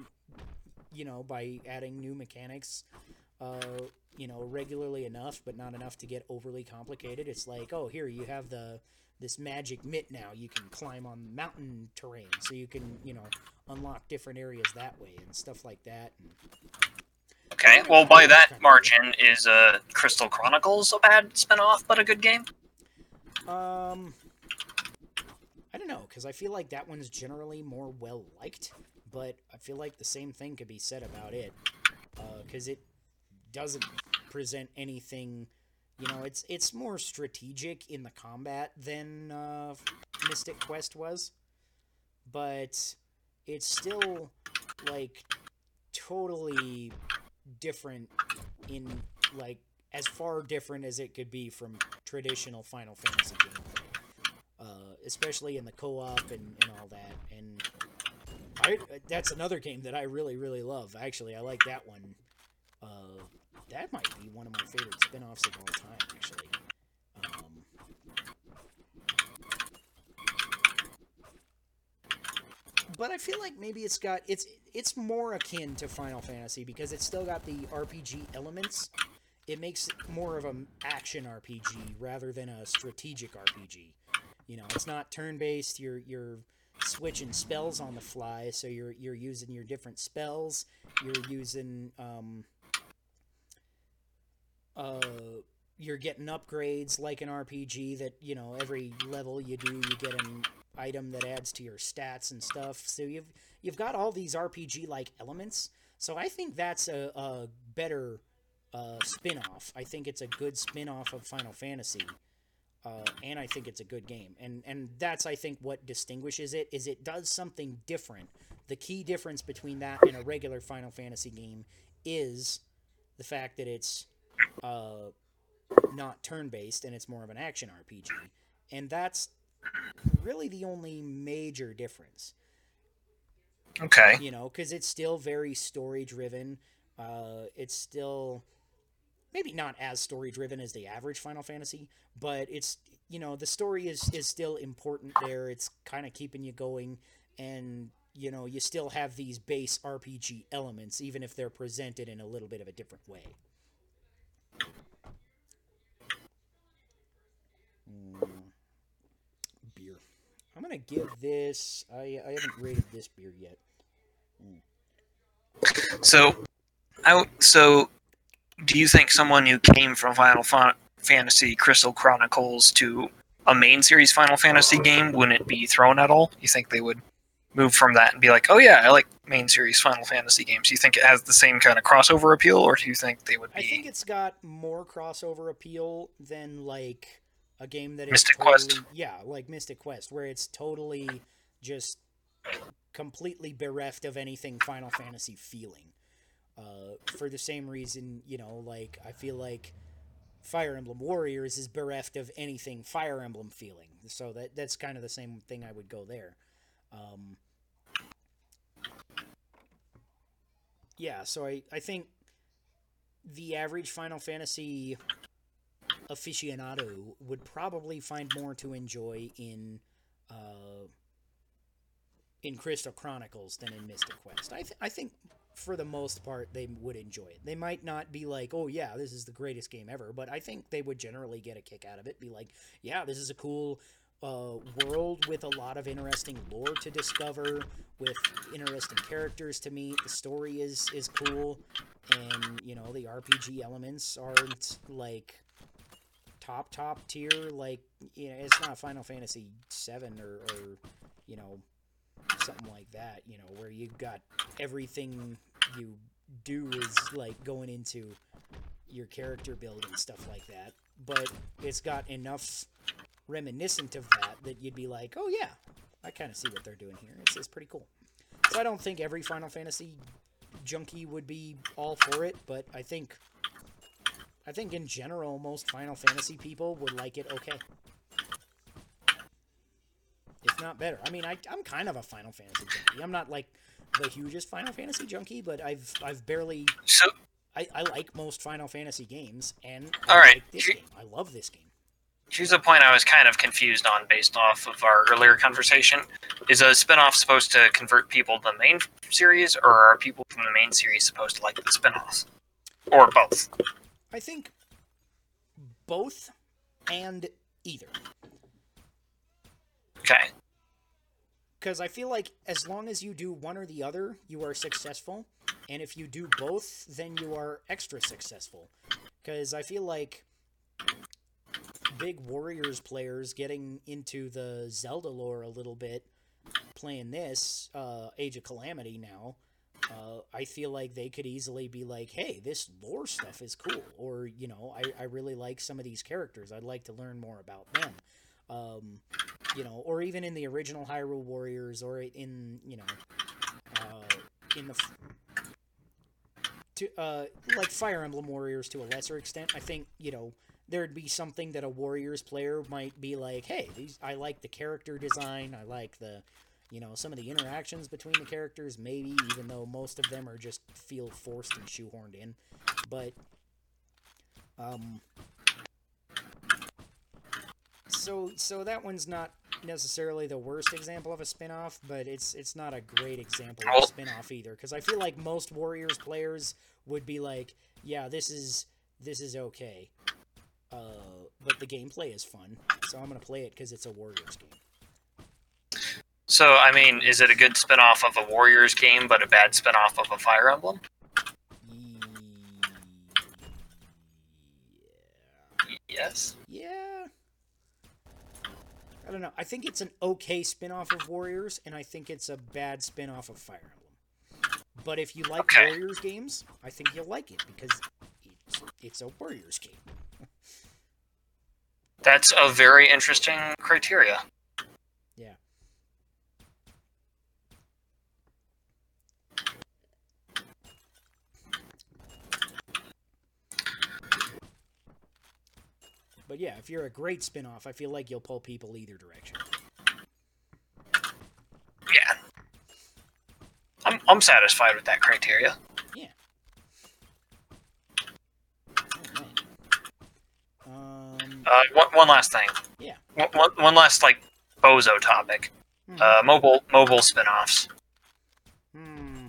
you know, by adding new mechanics, uh, you know, regularly enough, but not enough to get overly complicated. It's like, oh, here you have the this magic mitt now. You can climb on mountain terrain, so you can, you know, unlock different areas that way and stuff like that. And,
okay. Well, by that margin, is uh, Crystal Chronicles a bad spin-off but a good game?
Um, I don't know, because I feel like that one's generally more well liked, but I feel like the same thing could be said about it, because it doesn't present anything. You know, it's it's more strategic in the combat than uh, Mystic Quest was, but it's still like totally different in like as far different as it could be from traditional Final Fantasy gameplay, uh, especially in the co-op and, and all that. And I that's another game that I really really love. Actually, I like that one. Uh, that might be one of my favorite spin-offs of all time. Actually. Um, but I feel like maybe it's got it's it's more akin to Final Fantasy because it's still got the RPG elements it makes it more of an action RPG rather than a strategic RPG. You know, it's not turn-based. You're you're switching spells on the fly, so you're you're using your different spells. You're using um, uh, you're getting upgrades like an RPG that you know every level you do you get an item that adds to your stats and stuff. So you've you've got all these RPG like elements. So I think that's a, a better uh, spin-off. I think it's a good spin-off of Final Fantasy. Uh, and I think it's a good game, and and that's I think what distinguishes it is it does something different. The key difference between that and a regular Final Fantasy game is the fact that it's uh, not turn-based and it's more of an action RPG, and that's really the only major difference.
Okay.
You know, because it's still very story-driven. Uh, it's still maybe not as story driven as the average Final Fantasy, but it's you know the story is is still important there. It's kind of keeping you going, and you know you still have these base RPG elements, even if they're presented in a little bit of a different way. Mm, beer. I'm gonna give this. I I haven't rated this beer yet.
So, I so do you think someone who came from Final Fa- Fantasy Crystal Chronicles to a main series Final Fantasy game wouldn't be thrown at all? You think they would move from that and be like, "Oh yeah, I like main series Final Fantasy games." Do you think it has the same kind of crossover appeal, or do you think they would be?
I think it's got more crossover appeal than like a game that is
Mystic
totally,
Quest?
Yeah, like Mystic Quest, where it's totally just completely bereft of anything Final Fantasy feeling. Uh, for the same reason, you know, like I feel like Fire Emblem Warriors is bereft of anything Fire Emblem feeling. So that that's kind of the same thing I would go there. Um, yeah, so I, I think the average Final Fantasy aficionado would probably find more to enjoy in uh, in Crystal Chronicles than in Mystic Quest. I, th- I think for the most part they would enjoy it. They might not be like, "Oh yeah, this is the greatest game ever," but I think they would generally get a kick out of it. Be like, "Yeah, this is a cool uh, world with a lot of interesting lore to discover, with interesting characters to meet. The story is is cool, and you know the RPG elements aren't like top top tier. Like you know, it's not Final Fantasy Seven or, or you know something like that. You know, where you've got everything you do is like going into your character build and stuff like that. But it's got enough reminiscent of that that you'd be like, oh yeah, I kind of see what they're doing here. It's, it's pretty cool. So I don't think every Final Fantasy junkie would be all for it, but I think I think in general most Final Fantasy people would like it okay. If not better. I mean, I, I'm kind of a Final Fantasy junkie. I'm not like the hugest Final Fantasy junkie, but I've I've barely
So,
I, I like most Final Fantasy games, and I
All right,
like this game. I love this game.
here's a point I was kind of confused on based off of our earlier conversation. Is a spin-off supposed to convert people to the main series, or are people from the main series supposed to like the spin-offs? Or both?
I think both and either.
Okay.
Because I feel like as long as you do one or the other, you are successful. And if you do both, then you are extra successful. Because I feel like big Warriors players getting into the Zelda lore a little bit, playing this, uh, Age of Calamity now, uh, I feel like they could easily be like, hey, this lore stuff is cool. Or, you know, I, I really like some of these characters. I'd like to learn more about them. Um, you know, or even in the original Hyrule Warriors, or in, you know, uh, in the. To, uh, like Fire Emblem Warriors to a lesser extent, I think, you know, there'd be something that a Warriors player might be like, hey, these I like the character design, I like the you know, some of the interactions between the characters, maybe, even though most of them are just feel forced and shoehorned in. But um so so that one's not necessarily the worst example of a spin-off, but it's it's not a great example of a spin-off either because I feel like most Warriors players would be like, yeah, this is this is okay. Uh, but the gameplay is fun, so I'm gonna play it because it's a Warriors game.
So, I mean, is it a good spin off of a Warriors game, but a bad spin off of a Fire Emblem?
Ye-
Yes.
Yeah. I don't know. I think it's an okay spin-off of Warriors, and I think it's a bad spin-off of Fire Emblem. But if you like
Okay.
Warriors games, I think you'll like it because it's, it's a Warriors game.
That's a very interesting criteria.
Yeah. But yeah, if you're a great spin-off, I feel like you'll pull people either direction.
Yeah. I'm, I'm satisfied with that criteria.
Alright. Um,
Uh, one, one last thing.
Yeah.
One, one, one last, like, bozo topic.
mhm.
Uh, mobile mobile spin offs.
Hmm.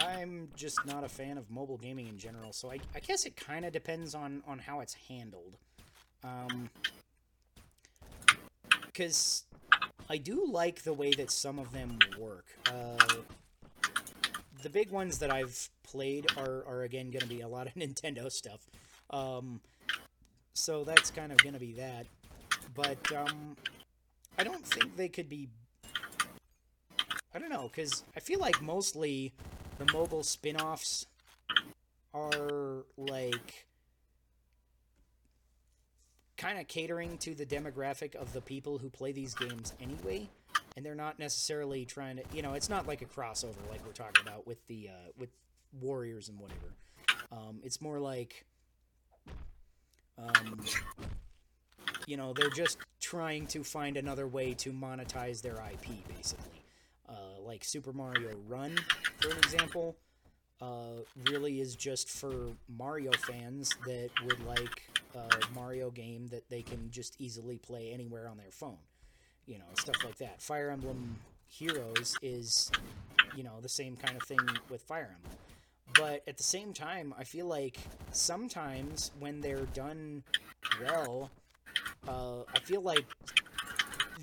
I'm just not a fan of mobile gaming in general, so I, I guess it kind of depends on, on how it's handled. Um, because I do like the way that some of them work. Uh, the big ones that I've played are, are again going to be a lot of Nintendo stuff. Um, so that's kind of going to be that. But um, I don't think they could be I don't know, because I feel like mostly the mobile spin offs are like kind of catering to the demographic of the people who play these games anyway. And they're not necessarily trying to, you know, it's not like a crossover like we're talking about with the uh, with Warriors and whatever. Um, it's more like, um, you know, they're just trying to find another way to monetize their IP, basically. Uh, like Super Mario Run, for an example, uh, really is just for Mario fans that would like a Mario game that they can just easily play anywhere on their phone. You know, stuff like that. Fire Emblem Heroes is, you know, the same kind of thing with Fire Emblem. But at the same time, I feel like sometimes when they're done well, uh, I feel like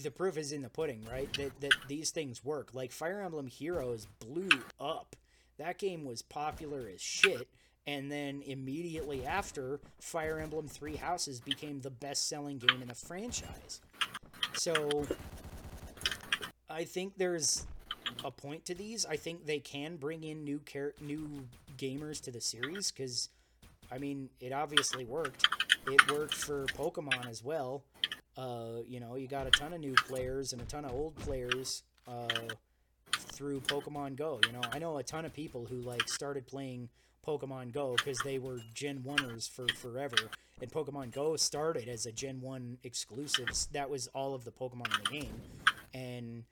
the proof is in the pudding, right? That that these things work. Like Fire Emblem Heroes blew up. That game was popular as shit. And then immediately after, Fire Emblem Three Houses became the best-selling game in the franchise. So I think there's a point to these. I think they can bring in new char- new gamers to the series because, I mean, it obviously worked. It worked for Pokemon as well. Uh, you know, you got a ton of new players and a ton of old players uh, through Pokemon Go. You know, I know a ton of people who like started playing Pokemon Go because they were Gen 1ers for forever. And Pokemon Go started as a Gen 1 exclusives. That was all of the Pokemon in the game. And,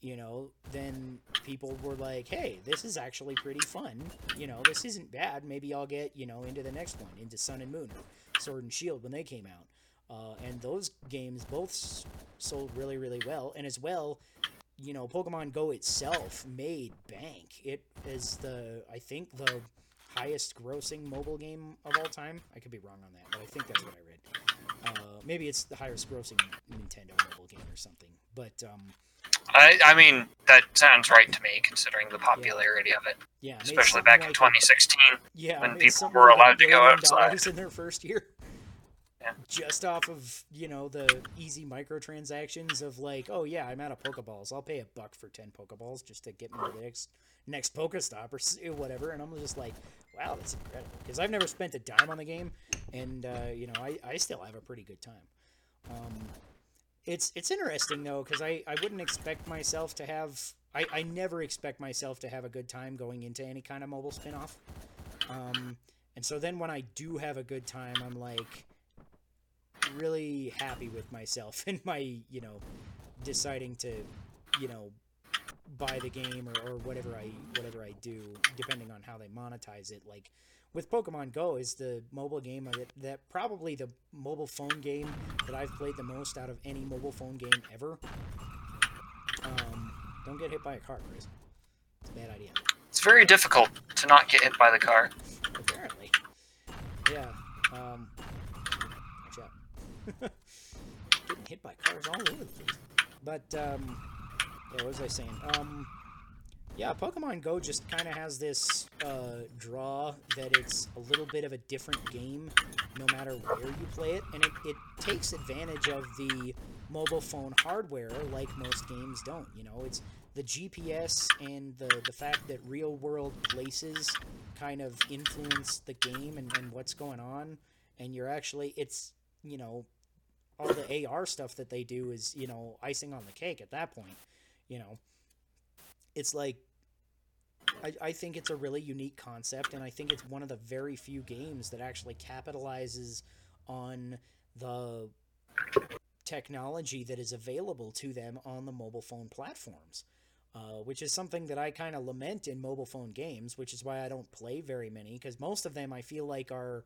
you know, then people were like, hey, this is actually pretty fun. You know, this isn't bad. Maybe I'll get, you know, into the next one, into Sun and Moon Sword and Shield when they came out. Uh, and those games both s- sold really, really well. And as well, you know, Pokemon Go itself made bank. It is the, I think, the highest grossing mobile game of all time. I could be wrong on that, but I think that's what I read. Uh, maybe it's the highest grossing Nintendo mobile game or something. But um,
I, I mean, that sounds right to me, considering the popularity of it,
yeah,
especially back
like
in
a-
2016.
yeah,
when people were allowed to go outside.
in their first year. Just off of you know the easy microtransactions of like, oh yeah, I'm out of Pokeballs. I'll pay a buck for ten Pokeballs just to get me the next next Pokestop or whatever. And I'm just like, wow, that's incredible because I've never spent a dime on the game, and uh, you know I, I still have a pretty good time. Um, it's it's interesting though because I, I wouldn't expect myself to have I, I never expect myself to have a good time going into any kind of mobile spin-off um, and so then when I do have a good time I'm like really happy with myself and my you know deciding to you know buy the game or, or whatever I whatever I do depending on how they monetize it like with Pokemon Go is the mobile game that, that probably the mobile phone game that I've played the most out of any mobile phone game ever. Um, don't get hit by a car, Chris. It's a bad idea.
It's very difficult to not get hit by the car.
Apparently. Yeah. Um. Getting hit by cars all over the place. But um, yeah, what was I saying? Um, yeah, Pokemon Go just kind of has this uh, draw that it's a little bit of a different game, no matter where you play it, and it, it takes advantage of the mobile phone hardware like most games don't. You know, it's the GPS and the the fact that real world places kind of influence the game and, and what's going on, and you're actually it's you know all the AR stuff that they do is, you know, icing on the cake at that point. You know, it's like, I, I think it's a really unique concept, and I think it's one of the very few games that actually capitalizes on the technology that is available to them on the mobile phone platforms. Uh, which is something that I kind of lament in mobile phone games, which is why I don't play very many, because most of them I feel like are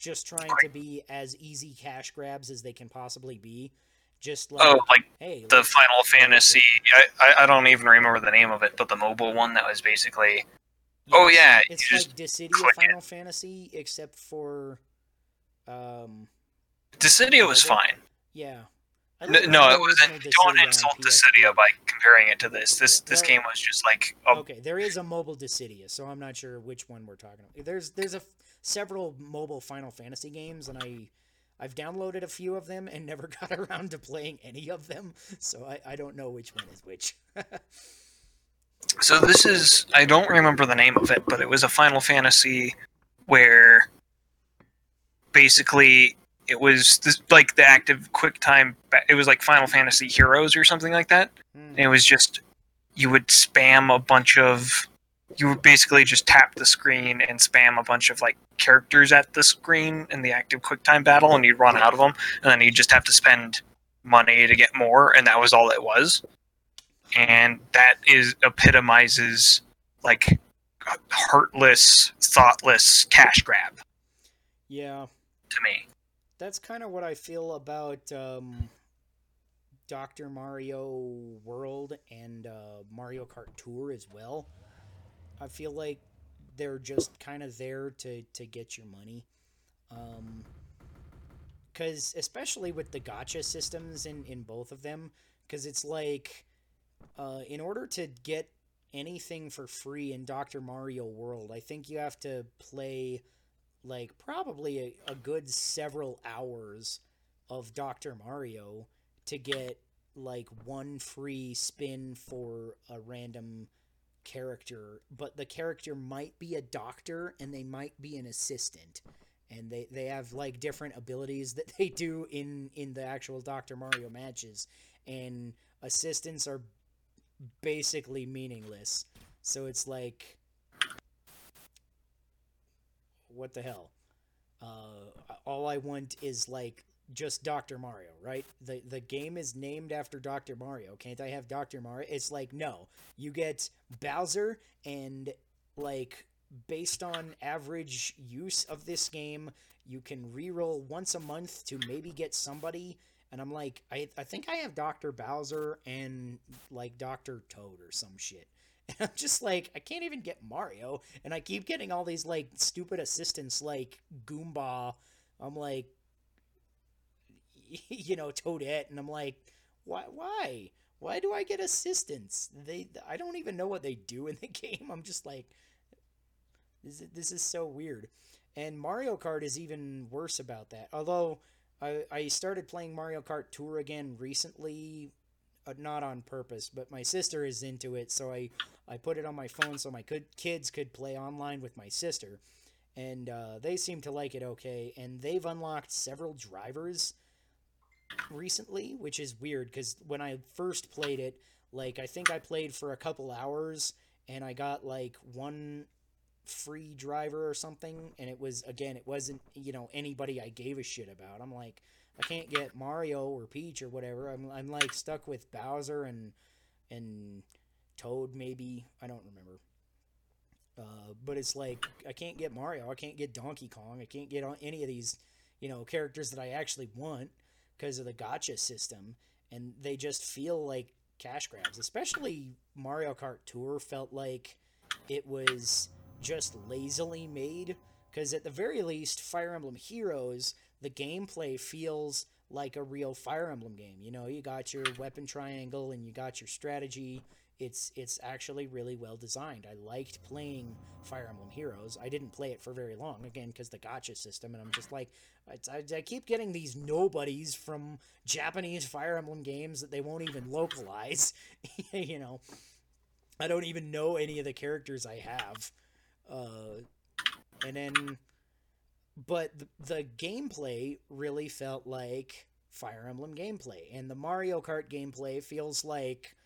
just trying to be as easy cash grabs as they can possibly be. Just like,
Oh, like
hey,
the Final Fantasy. I, I don't even remember the name of it, but the mobile one that was basically. Oh, yeah,
it's
just
like Dissidia
click it.
Final Fantasy, except for, um,
Dissidia was fine.
yeah. I
N- no, it wasn't. Don't insult. Dissidia by comparing it to this. This
Yeah,
this game was just like a
Okay, there is a mobile Dissidia, so I'm not sure which one we're talking about. There's there's a several mobile Final Fantasy games, and I I've downloaded a few of them and never got around to playing any of them, so I, I don't know which one is which.
So this is I don't remember the name of it, but it was a Final Fantasy where basically it was this, like the active quick time it was like Final Fantasy Heroes or something like that.
Hmm.
And it was just you would spam a bunch of you would basically just tap the screen and spam a bunch of like characters at the screen in the active quick time battle and you'd run out of them and then you'd just have to spend money to get more and that was all it was and that is epitomizes like heartless thoughtless cash grab
yeah,
to me
that's kind of what I feel about um, Dr. Mario World and uh, Mario Kart Tour as well. I feel like they're just kind of there to, to get your money. Um, because especially with the gotcha systems in, in both of them, because it's like, uh, in order to get anything for free in Dr. Mario World, I think you have to play like probably a, a good several hours of Dr. Mario to get like one free spin for a random character, but the character might be a doctor and they might be an assistant. And they, they have like different abilities that they do in, in the actual Dr. Mario matches. And assistants are basically meaningless. So it's like what the hell? Uh, all I want is like just Dr. Mario, right? The the game is named after Dr. Mario. Can't I have Dr. Mario? It's like no. You get Bowser and like based on average use of this game, you can reroll once a month to maybe get somebody and I'm like I I think I have Dr. Bowser and like Dr. Toad or some shit. And I'm just like, I can't even get Mario, and I keep getting all these like stupid assistants like Goomba. I'm like, you know, Toadette, and I'm like, why, why, why do I get assistance? They, I don't even know what they do in the game. I'm just like, this, is- this is so weird. And Mario Kart is even worse about that. Although I, I started playing Mario Kart Tour again recently, uh, not on purpose, but my sister is into it, so I I put it on my phone so my good kids could play online with my sister, and uh, they seem to like it okay. And they've unlocked several drivers recently, which is weird because when I first played it, like I think I played for a couple hours and I got like one free driver or something, and it was again it wasn't you know anybody I gave a shit about. I'm like I can't get Mario or Peach or whatever. I'm I'm like stuck with Bowser and and Toad maybe. I don't remember. Uh, but it's like I can't get Mario. I can't get Donkey Kong. I can't get on any of these, you know, characters that I actually want because of the gotcha system, and they just feel like cash grabs. Especially Mario Kart Tour felt like it was just lazily made. Because at the very least, Fire Emblem Heroes, the gameplay feels like a real Fire Emblem game. You know, you got your weapon triangle and you got your strategy. It's it's actually really well designed. I liked playing Fire Emblem Heroes. I didn't play it for very long again because the gotcha system, and I'm just like, I, I, keep getting these nobodies from Japanese Fire Emblem games that they won't even localize. you know, I don't even know any of the characters I have. Uh, and then but the, the gameplay really felt like Fire Emblem gameplay, and the Mario Kart gameplay feels like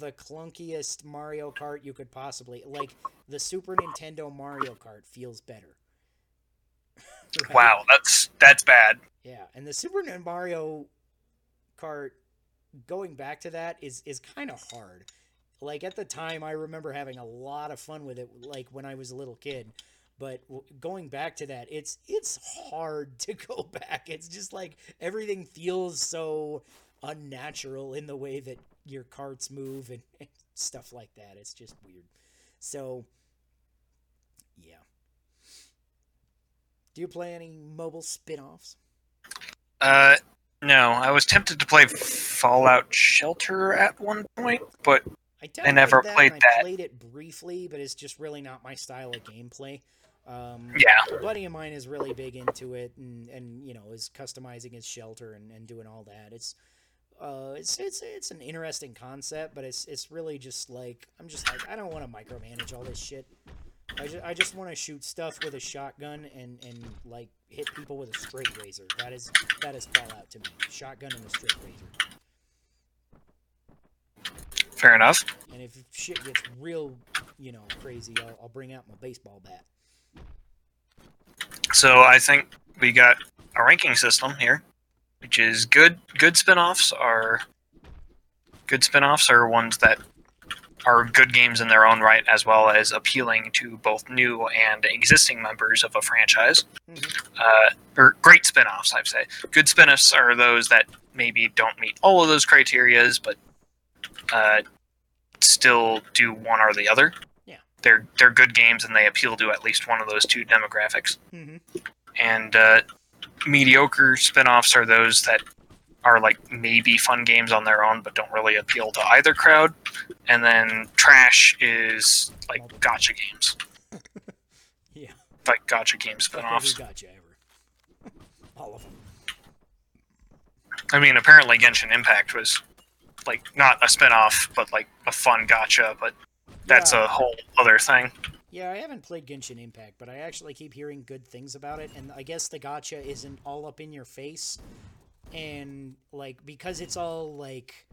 the clunkiest Mario Kart you could possibly like. The Super Nintendo Mario Kart feels better.
Right? Wow, that's that's bad.
Yeah, and the Super Nintendo Mario Kart going back to that is is kind of hard. Like at the time, I remember having a lot of fun with it. Like when I was a little kid, but going back to that it's it's hard to go back it's just like everything feels so unnatural in the way that your carts move and, and stuff like that it's just weird so yeah do you play any mobile spin-offs
uh no i was tempted to play fallout shelter at one point but
I,
I never
that
played
I played it briefly, but it's just really not my style of gameplay. Um,
Yeah.
a buddy of mine is really big into it, and, and you know is customizing his shelter and, and doing all that. It's uh, it's it's it's an interesting concept, but it's it's really just like I'm just like I don't want to micromanage all this shit. I just, I just want to shoot stuff with a shotgun and, and like hit people with a straight razor. That is that is Fallout to me. Shotgun and a straight razor.
Fair enough.
And if shit gets real, you know, crazy, I'll, I'll bring out my baseball bat.
So I think we got a ranking system here, which is good. Good spin-offs are good spin-offs are ones that are good games in their own right, as well as appealing to both new and existing members of a franchise.
Mhm.
Uh, or great spin-offs, I'd say. Good spin-offs are those that maybe don't meet all of those criterias, but uh, still do one or the other.
Yeah.
They're they're good games and they appeal to at least one of those two demographics
Mm-hmm.
and uh, mediocre spin-offs are those that are like maybe fun games on their own but don't really appeal to either crowd and then trash is like gotcha games
Yeah.
like gotcha game spin-offs
gotcha ever. All of them.
i mean apparently genshin impact was like not a spin-off but like a fun gotcha but that's
Yeah.
a whole other thing
Yeah, I haven't played Genshin Impact, but I actually keep hearing good things about it, and I guess the gotcha isn't all up in your face, and like because it's all like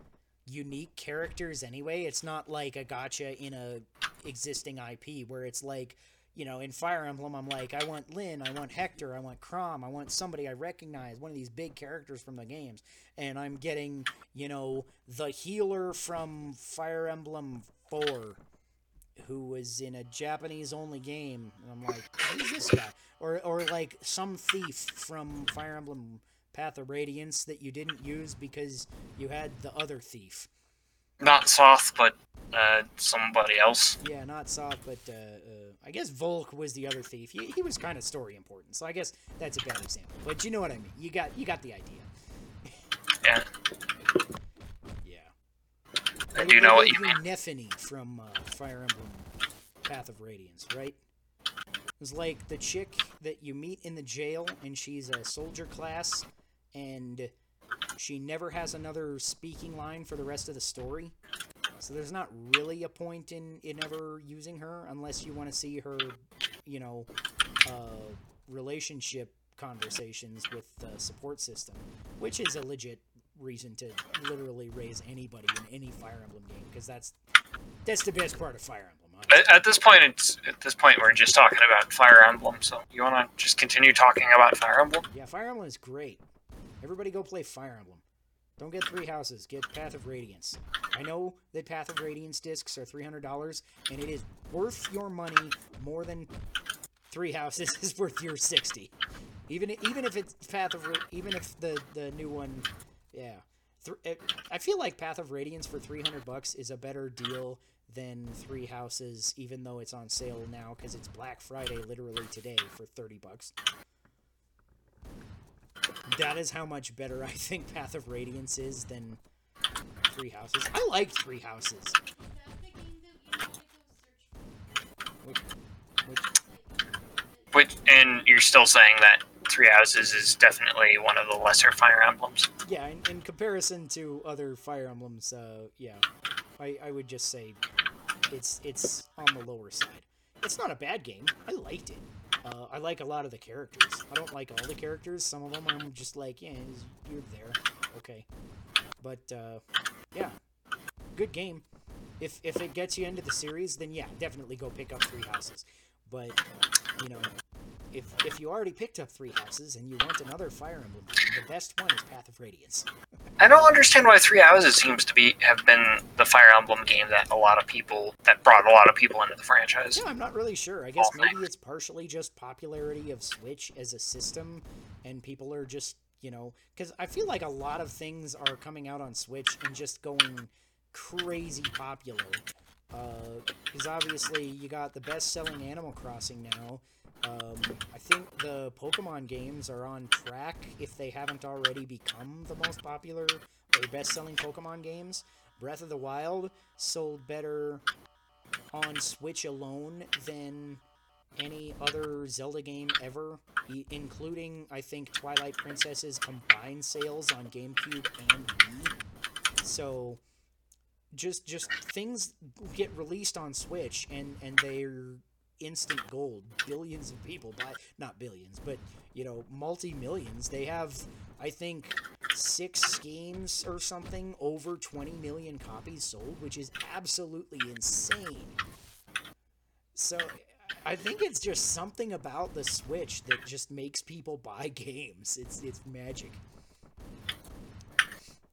unique characters anyway, it's not like a gotcha in a existing IP where it's like, you know, in Fire Emblem, I'm like, I want Lyn, I want Hector, I want Chrom, I want somebody I recognize, one of these big characters from the games, and I'm getting, you know, the healer from Fire Emblem Four who was in a Japanese only game. And I'm like, who's this guy? Or, or like some thief from Fire Emblem Path of Radiance that you didn't use because you had the other thief.
not Sothe but uh, somebody else
Yeah, not Sothe, but uh, uh, I guess Volk was the other thief. He, he was kind of story important, so I guess that's a bad example. But you know what I mean. You got you got the idea.
Yeah. I do know what you mean.
Nephenee from uh, Fire Emblem Path of Radiance, right? It's like the chick that you meet in the jail, and she's a soldier class, and she never has another speaking line for the rest of the story. So there's not really a point in, in ever using her unless you want to see her, you know, uh, relationship conversations with the support system, which is a legit reason to literally raise anybody in any Fire Emblem game because that's that's the best part of Fire Emblem. honestly.
At, at this point, it's at this point we're just talking about Fire Emblem. So you want to just continue talking about Fire Emblem?
Yeah, Fire Emblem is great. Everybody go play Fire Emblem. Don't get Three Houses, get Path of Radiance. I know that Path of Radiance discs are $300, and it is worth your money more than Three Houses is worth your 60 even even if it's Path of even if the the new one, yeah. It, eh, I feel like Path of Radiance for 300 bucks is a better deal than Three Houses, even though it's on sale now because it's Black Friday literally today for 30 bucks. That is how much better I think Path of Radiance is than Three Houses. I like Three Houses. Which, which,
Which, and you're still saying that Three Houses is definitely one of the lesser Fire Emblems.
yeah, in, in comparison to other Fire Emblems, uh, yeah, I, I would just say it's it's on the lower side. It's not a bad game. I liked it. Uh, I like a lot of the characters. I don't like all the characters. Some of them I'm just like, yeah, you're there, okay. But uh, yeah, good game. If if it gets you into the series, then yeah, definitely go pick up Three Houses. But you know, if if you already picked up Three Houses and you want another Fire Emblem, the best one is Path of Radiance.
I don't understand why Three Houses seems to be have been the Fire Emblem game that a lot of people that brought a lot of people into the franchise.
Yeah, I'm not really sure. I guess maybe it's partially just popularity of Switch as a system, and people are just, you know, because I feel like a lot of things are coming out on Switch and just going crazy popular. Uh, because obviously, you got the best selling Animal Crossing now. Um, I think the Pokemon games are on track if they haven't already become the most popular or best selling Pokemon games. Breath of the Wild sold better on Switch alone than any other Zelda game ever, including, I think, Twilight Princess's combined sales on GameCube and Wii. So, just just things get released on Switch and and they're instant gold. Billions of people buy, not billions, but you know, multi millions. They have, I think, six games or something over 20 million copies sold, which is absolutely insane. So I think it's just something about the Switch that just makes people buy games. It's it's magic.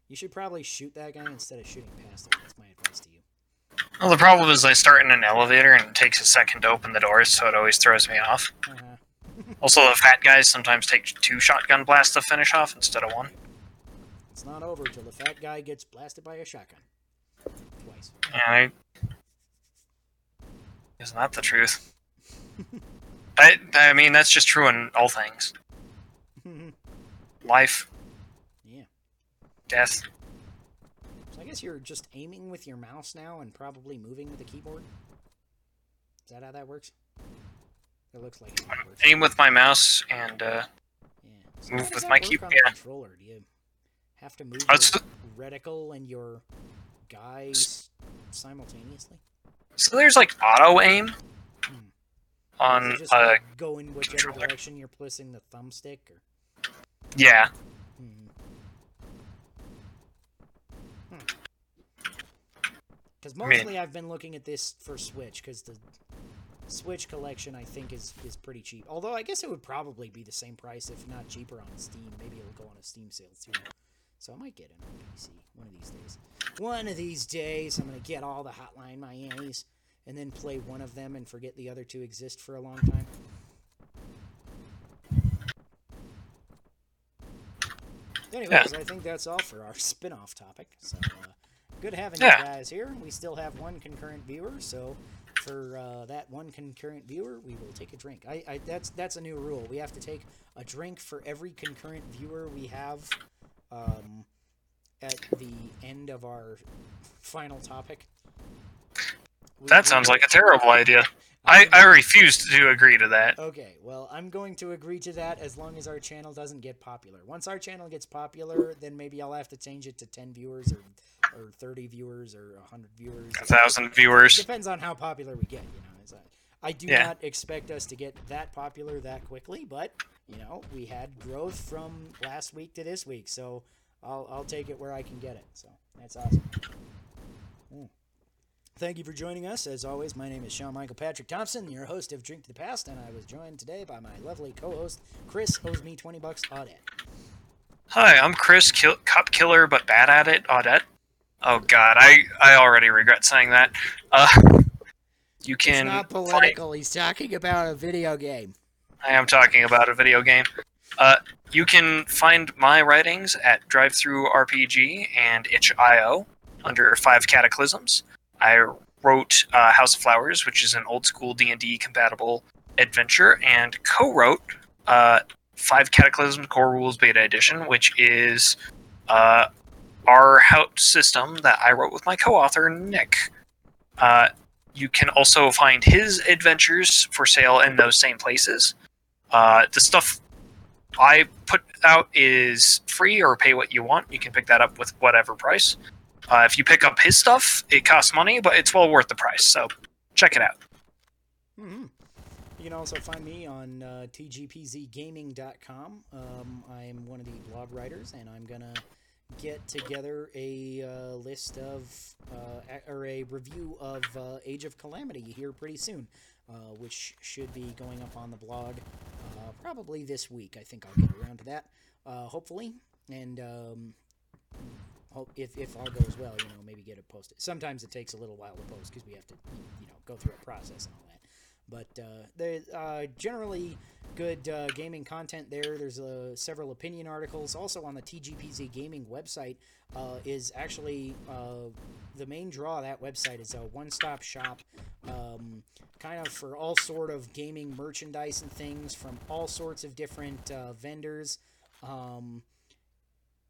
You should probably shoot that guy instead of shooting past him. That's my.
Well, the problem is I start in an elevator and it takes a second to open the doors, so it always throws me off.
Uh-huh.
Also, the fat guys sometimes take two shotgun blasts to finish off instead of one.
It's not over till the fat guy gets blasted by a shotgun. Twice.
And I... Isn't that the truth? I, I mean, that's just true in all things. Life,
yeah.
death.
So guess you're just aiming with your mouse now and probably moving with the keyboard? Is that how that works? It looks like it works.
Aim with my mouse and, uh,
Yeah. So
Move with my
work
key-
on the
yeah.
controller? Do you have to move your reticle and your guys simultaneously?
so there's like auto aim
Hmm.
on,
it just
uh,
like, go in whichever
controller.
direction you're placing the thumbstick? Or
yeah.
hmm. Because
mean-
mostly I've been looking at this for Switch because the Switch collection I think is is pretty cheap. Although I guess it would probably be the same price if not cheaper on Steam. Maybe it'll go on a Steam sale too. So I might get it on PC one of these days. One of these days I'm gonna get all the Hotline Miami's and then play one of them and forget the other two exist for a long time. Anyways, I think that's all for our spin-off topic. So uh, good having
Yeah.
you guys here. We still have one concurrent viewer, so for uh, that one concurrent viewer, we will take a drink. I, I that's that's a new rule. We have to take a drink for every concurrent viewer we have um, at the end of our final topic. We-
That
we-
sounds like a terrible idea. I, I refuse to agree to that.
Okay, well, I'm going to agree to that as long as our channel doesn't get popular. Once our channel gets popular, then maybe I'll have to change it to 10 viewers or, or 30 viewers or 100 viewers.
A thousand viewers.
Depends on how popular we get, you know. Is that, I do
Yeah.
not expect us to get that popular that quickly, but, you know, we had growth from last week to this week, so I'll, I'll take it where I can get it. So that's awesome. Mm. Thank you for joining us. As always, my name is Sean Michael Patrick Thompson, your host of Drink to the Past, and I was joined today by my lovely co-host Chris owes me twenty bucks Audette.
Hi, I'm Chris, kill, cop killer but bad at it, Audette. Oh god, I, I already regret saying that. Uh, you
It's
can
not
find,
political. He's talking about a video game.
I am talking about a video game. Uh, you can find my writings at Drive Through RPG and Itch.io under Five Cataclysms. I wrote uh, House of Flowers, which is an old school D and D compatible adventure, and co-wrote uh, Five Cataclysm Core Rules Beta Edition, which is uh, our house system that I wrote with my co-author Nick. Uh, you can also find his adventures for sale in those same places. Uh, the stuff I put out is free or pay what you want. You can pick that up with whatever price. Uh, if you pick up his stuff, it costs money, but it's well worth the price. So check it out.
hmm You can also find me on uh, tgpzgaming.com. Um, I'm one of the blog writers, and I'm gonna get together a uh, list of uh, or a review of uh, Age of Calamity here pretty soon, uh, which should be going up on the blog uh, probably this week. I think I'll get around to that, hopefully, and. Um, hope if, if all goes well, you know, maybe get it posted. Sometimes it takes a little while to post because we have to, you know, go through a process and all that. But uh, there's uh, generally good uh, gaming content there. There's uh, several opinion articles. Also on the TGPZ Gaming website uh, is actually uh, the main draw of that website is a one-stop shop, um, kind of for all sort of gaming merchandise and things from all sorts of different vendors. Um,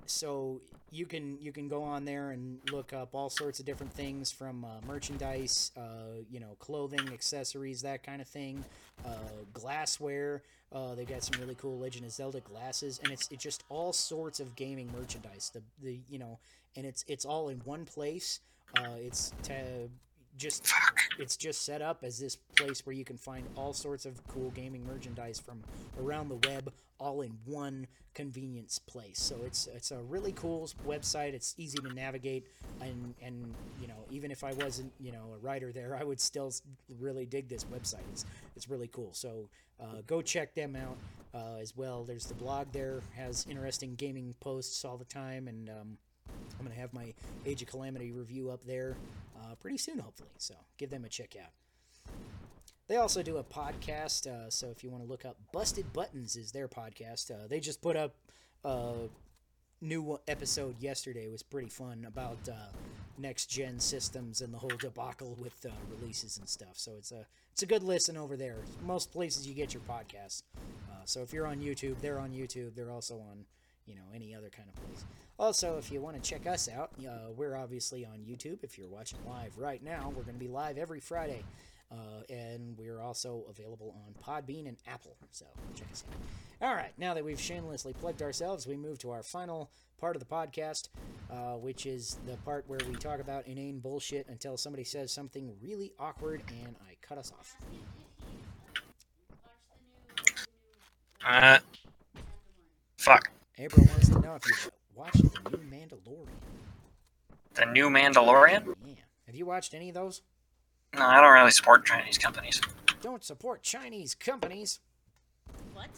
so you can you can go on there and look up all sorts of different things from uh, merchandise, uh, you know, clothing, accessories, that kind of thing, uh, glassware. Uh, they got some really cool Legend of Zelda glasses, and it's it's just all sorts of gaming merchandise. The the you know, and it's it's all in one place. Uh, it's to just it's just set up as this place where you can find all sorts of cool gaming merchandise from around the web all in one convenience place. So it's it's a really cool website. It's easy to navigate. And and you know even if i wasn't you know a writer there i would still really dig this website. It's it's really cool. So uh, go check them out uh, as well. There's the blog there has interesting gaming posts all the time. And um, i'm gonna have my age of calamity review up there uh, pretty soon, hopefully. So give them a check out. They also do a podcast, uh, so if you want to look up Busted Buttons is their podcast. Uh, they just put up a new episode yesterday. It was pretty fun about uh, next gen systems and the whole debacle with uh, releases and stuff. So it's a it's a good listen over there. Most places you get your podcasts. Uh, so if you're on YouTube, they're on YouTube. They're also on you know any other kind of place. Also, if you want to check us out, uh, we're obviously on YouTube. If you're watching live right now, we're going to be live every Friday. Uh, and we're also available on Podbean and Apple. So check us out. All right, now that we've shamelessly plugged ourselves, we move to our final part of the podcast, uh, which is the part where we talk about inane bullshit until somebody says something really awkward and I cut us off.
Uh, fuck.
April wants to know if you've watched the new Mandalorian.
The new Mandalorian?
Yeah. Have you watched any of those?
No, I don't really support Chinese companies.
Don't support Chinese companies.
What?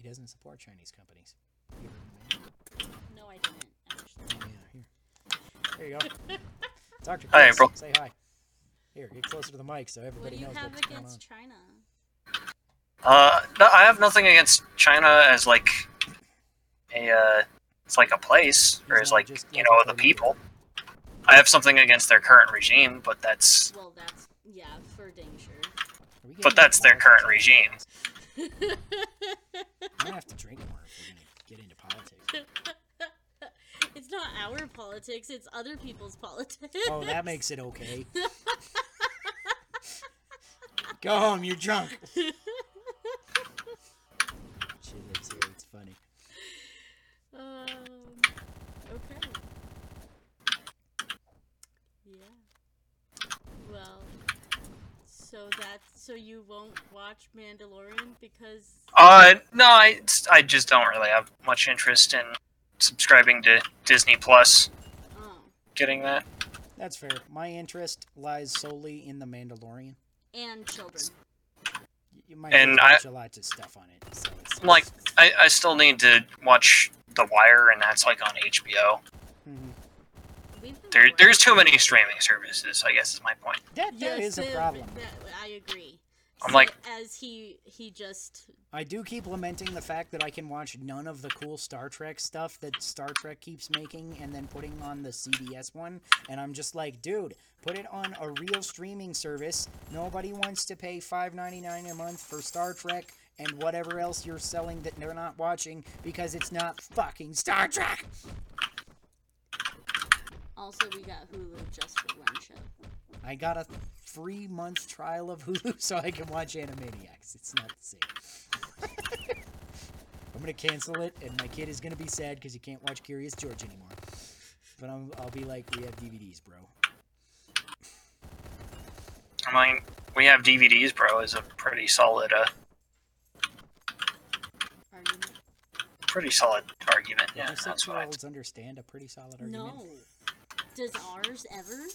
He doesn't support Chinese companies. You heard him,
No, I didn't. Actually.
Oh, yeah, here. There you go. Dr.
Hi,
Chris,
April.
say hi. Here, get closer to the mic so
What
everybody
do you
knows
have
what's going on.
against China?
Uh, no, I have nothing against China as like a, uh, it's like a place, or
He's
as like,
just
you know, the
party.
people. I have something against their current regime, but that's,
Well, that's yeah, for dang sure.
Are we getting
but that's their current regime.
I'm gonna have to drink more if we're gonna get into politics.
it's not our politics; it's other people's politics.
Oh, that makes it okay. Go home, you're drunk. she lives here. It's funny.
Um. Okay. Yeah. Well. So that's so you won't watch Mandalorian because
Uh, no, I, I just don't really have much interest in subscribing to Disney Plus,
oh,
getting that.
That's fair. My interest lies solely in the Mandalorian.
and children.
You might
And
just
I-
watch a lot of stuff on it. So it's,
I'm like, I, I still need to watch The Wire, and that's like on HBO.
We've been
There, there's too many streaming services. I guess is my point.
that that
Yes,
is a problem.
that- I agree.
I'm
So
like-
as he he just
I do keep lamenting the fact that I can watch none of the cool Star Trek stuff that Star Trek keeps making and then putting on the CBS one. And I'm just like, dude, put it on a real streaming service. Nobody wants to pay $5.99 a month for Star Trek and whatever else you're selling that they're not watching because it's not fucking Star Trek.
Also we got Hulu just for one show.
I got a free month trial of Hulu so I can watch Animaniacs. It's not the same. I'm gonna cancel it, and my kid is gonna be sad because he can't watch Curious George anymore. But I'm, I'll be like, we have DVDs, bro.
I mean, we have DVDs, bro. Is a pretty solid, uh,
Argument?
pretty solid argument. Yeah, that's
six
what. I-
olds understand a pretty solid argument?
No. Does ours ever?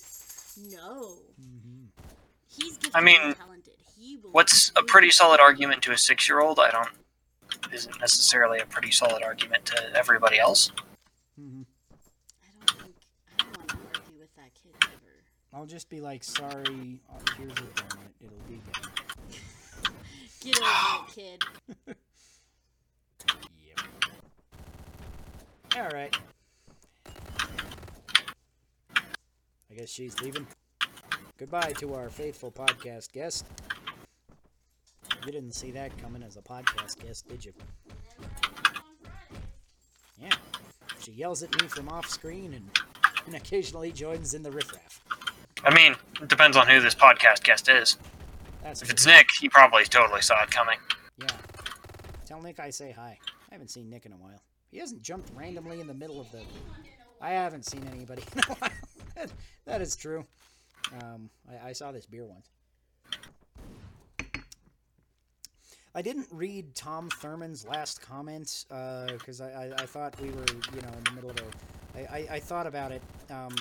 No.
hmm
He's gifted
I mean,
and talented. He
What's a pretty solid argument to a six-year-old? I don't. Isn't necessarily a pretty solid argument to everybody else.
hmm
I don't think I don't want to argue with that kid ever.
I'll just be like, sorry, uh, here's a donut. It'll be good.
Get over it, kid.
Yep. All right. I guess she's leaving. Goodbye to our faithful podcast guest. You didn't see that coming as a podcast guest, did you? Yeah. She yells at me from off screen and, and occasionally joins in the riffraff.
I mean, it depends on who this podcast guest is.
That's
If it's. Nick, he probably totally saw it coming.
Yeah. Tell Nick I say hi. I haven't seen Nick in a while. He hasn't jumped randomly in the middle of the. I haven't seen anybody in a while. that, is true. Um, I, I saw this beer once. I didn't read Tom Thurman's last comment because I, I, I thought we were, you know, in the middle of a. I, I, I thought about it. Um,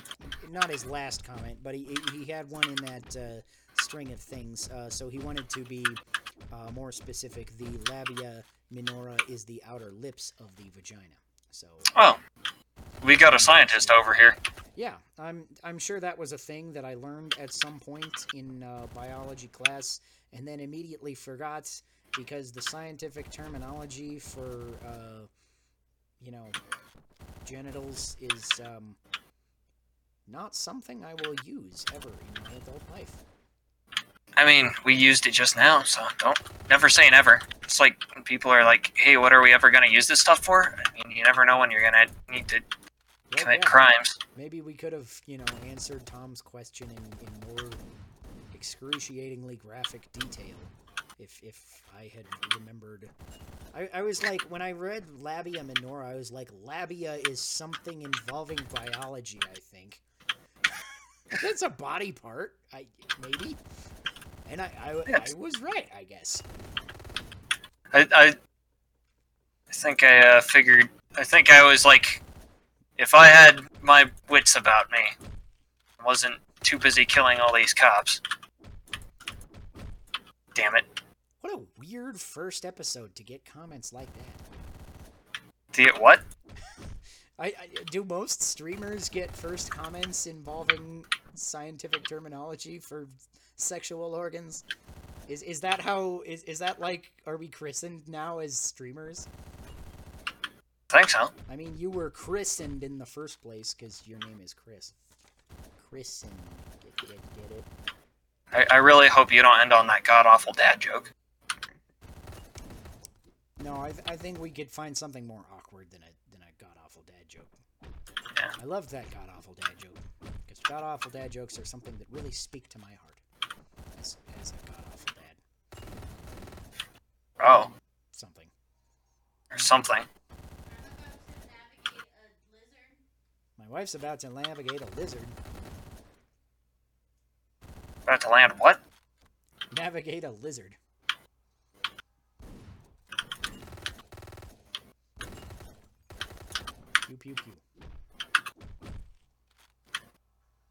not his last comment, but he, he had one in that uh, string of things. Uh, so he wanted to be uh, more specific. The labia minora is the outer lips of the vagina. So
Oh, we got a scientist over here.
Yeah, I'm I'm sure that was a thing that I learned at some point in uh, biology class, and then immediately forgot because the scientific terminology for uh, you know genitals is um, not something I will use ever in my adult life.
I mean, we used it just now, so don't never say never. It's like when people are like, "Hey, what are we ever gonna use this stuff for?" I mean, you never know when you're gonna need to
Well,
commit
yeah,
crimes.
Maybe we could have, you know, answered Tom's question in, in more excruciatingly graphic detail if if I had remembered. I, I was like, when I read labia minora, I was like, labia is something involving biology, I think. That's a body part, I maybe. And I, I, I was right, I guess.
I, I, I think I uh, figured. I think I was like, if I had my wits about me, wasn't too busy killing all these cops. Damn it!
What a weird first episode to get comments like that.
The what?
I, I do most streamers get first comments involving scientific terminology for sexual organs. Is is that how is is that like are we christened now as streamers?
Think so.
I mean, you were christened in the first place because your name is Chris. Christened, get get get it?
I, I really hope you don't end on that god awful dad joke.
No, I, th- I think we could find something more awkward than a than a god awful dad joke.
Yeah.
I loved that god awful dad joke because god awful dad jokes are something that really speak to my heart as as a god awful dad.
Oh,
Something.
or something.
My wife's about to navigate a lizard.
About to land what?
Navigate a lizard. Pew pew pew.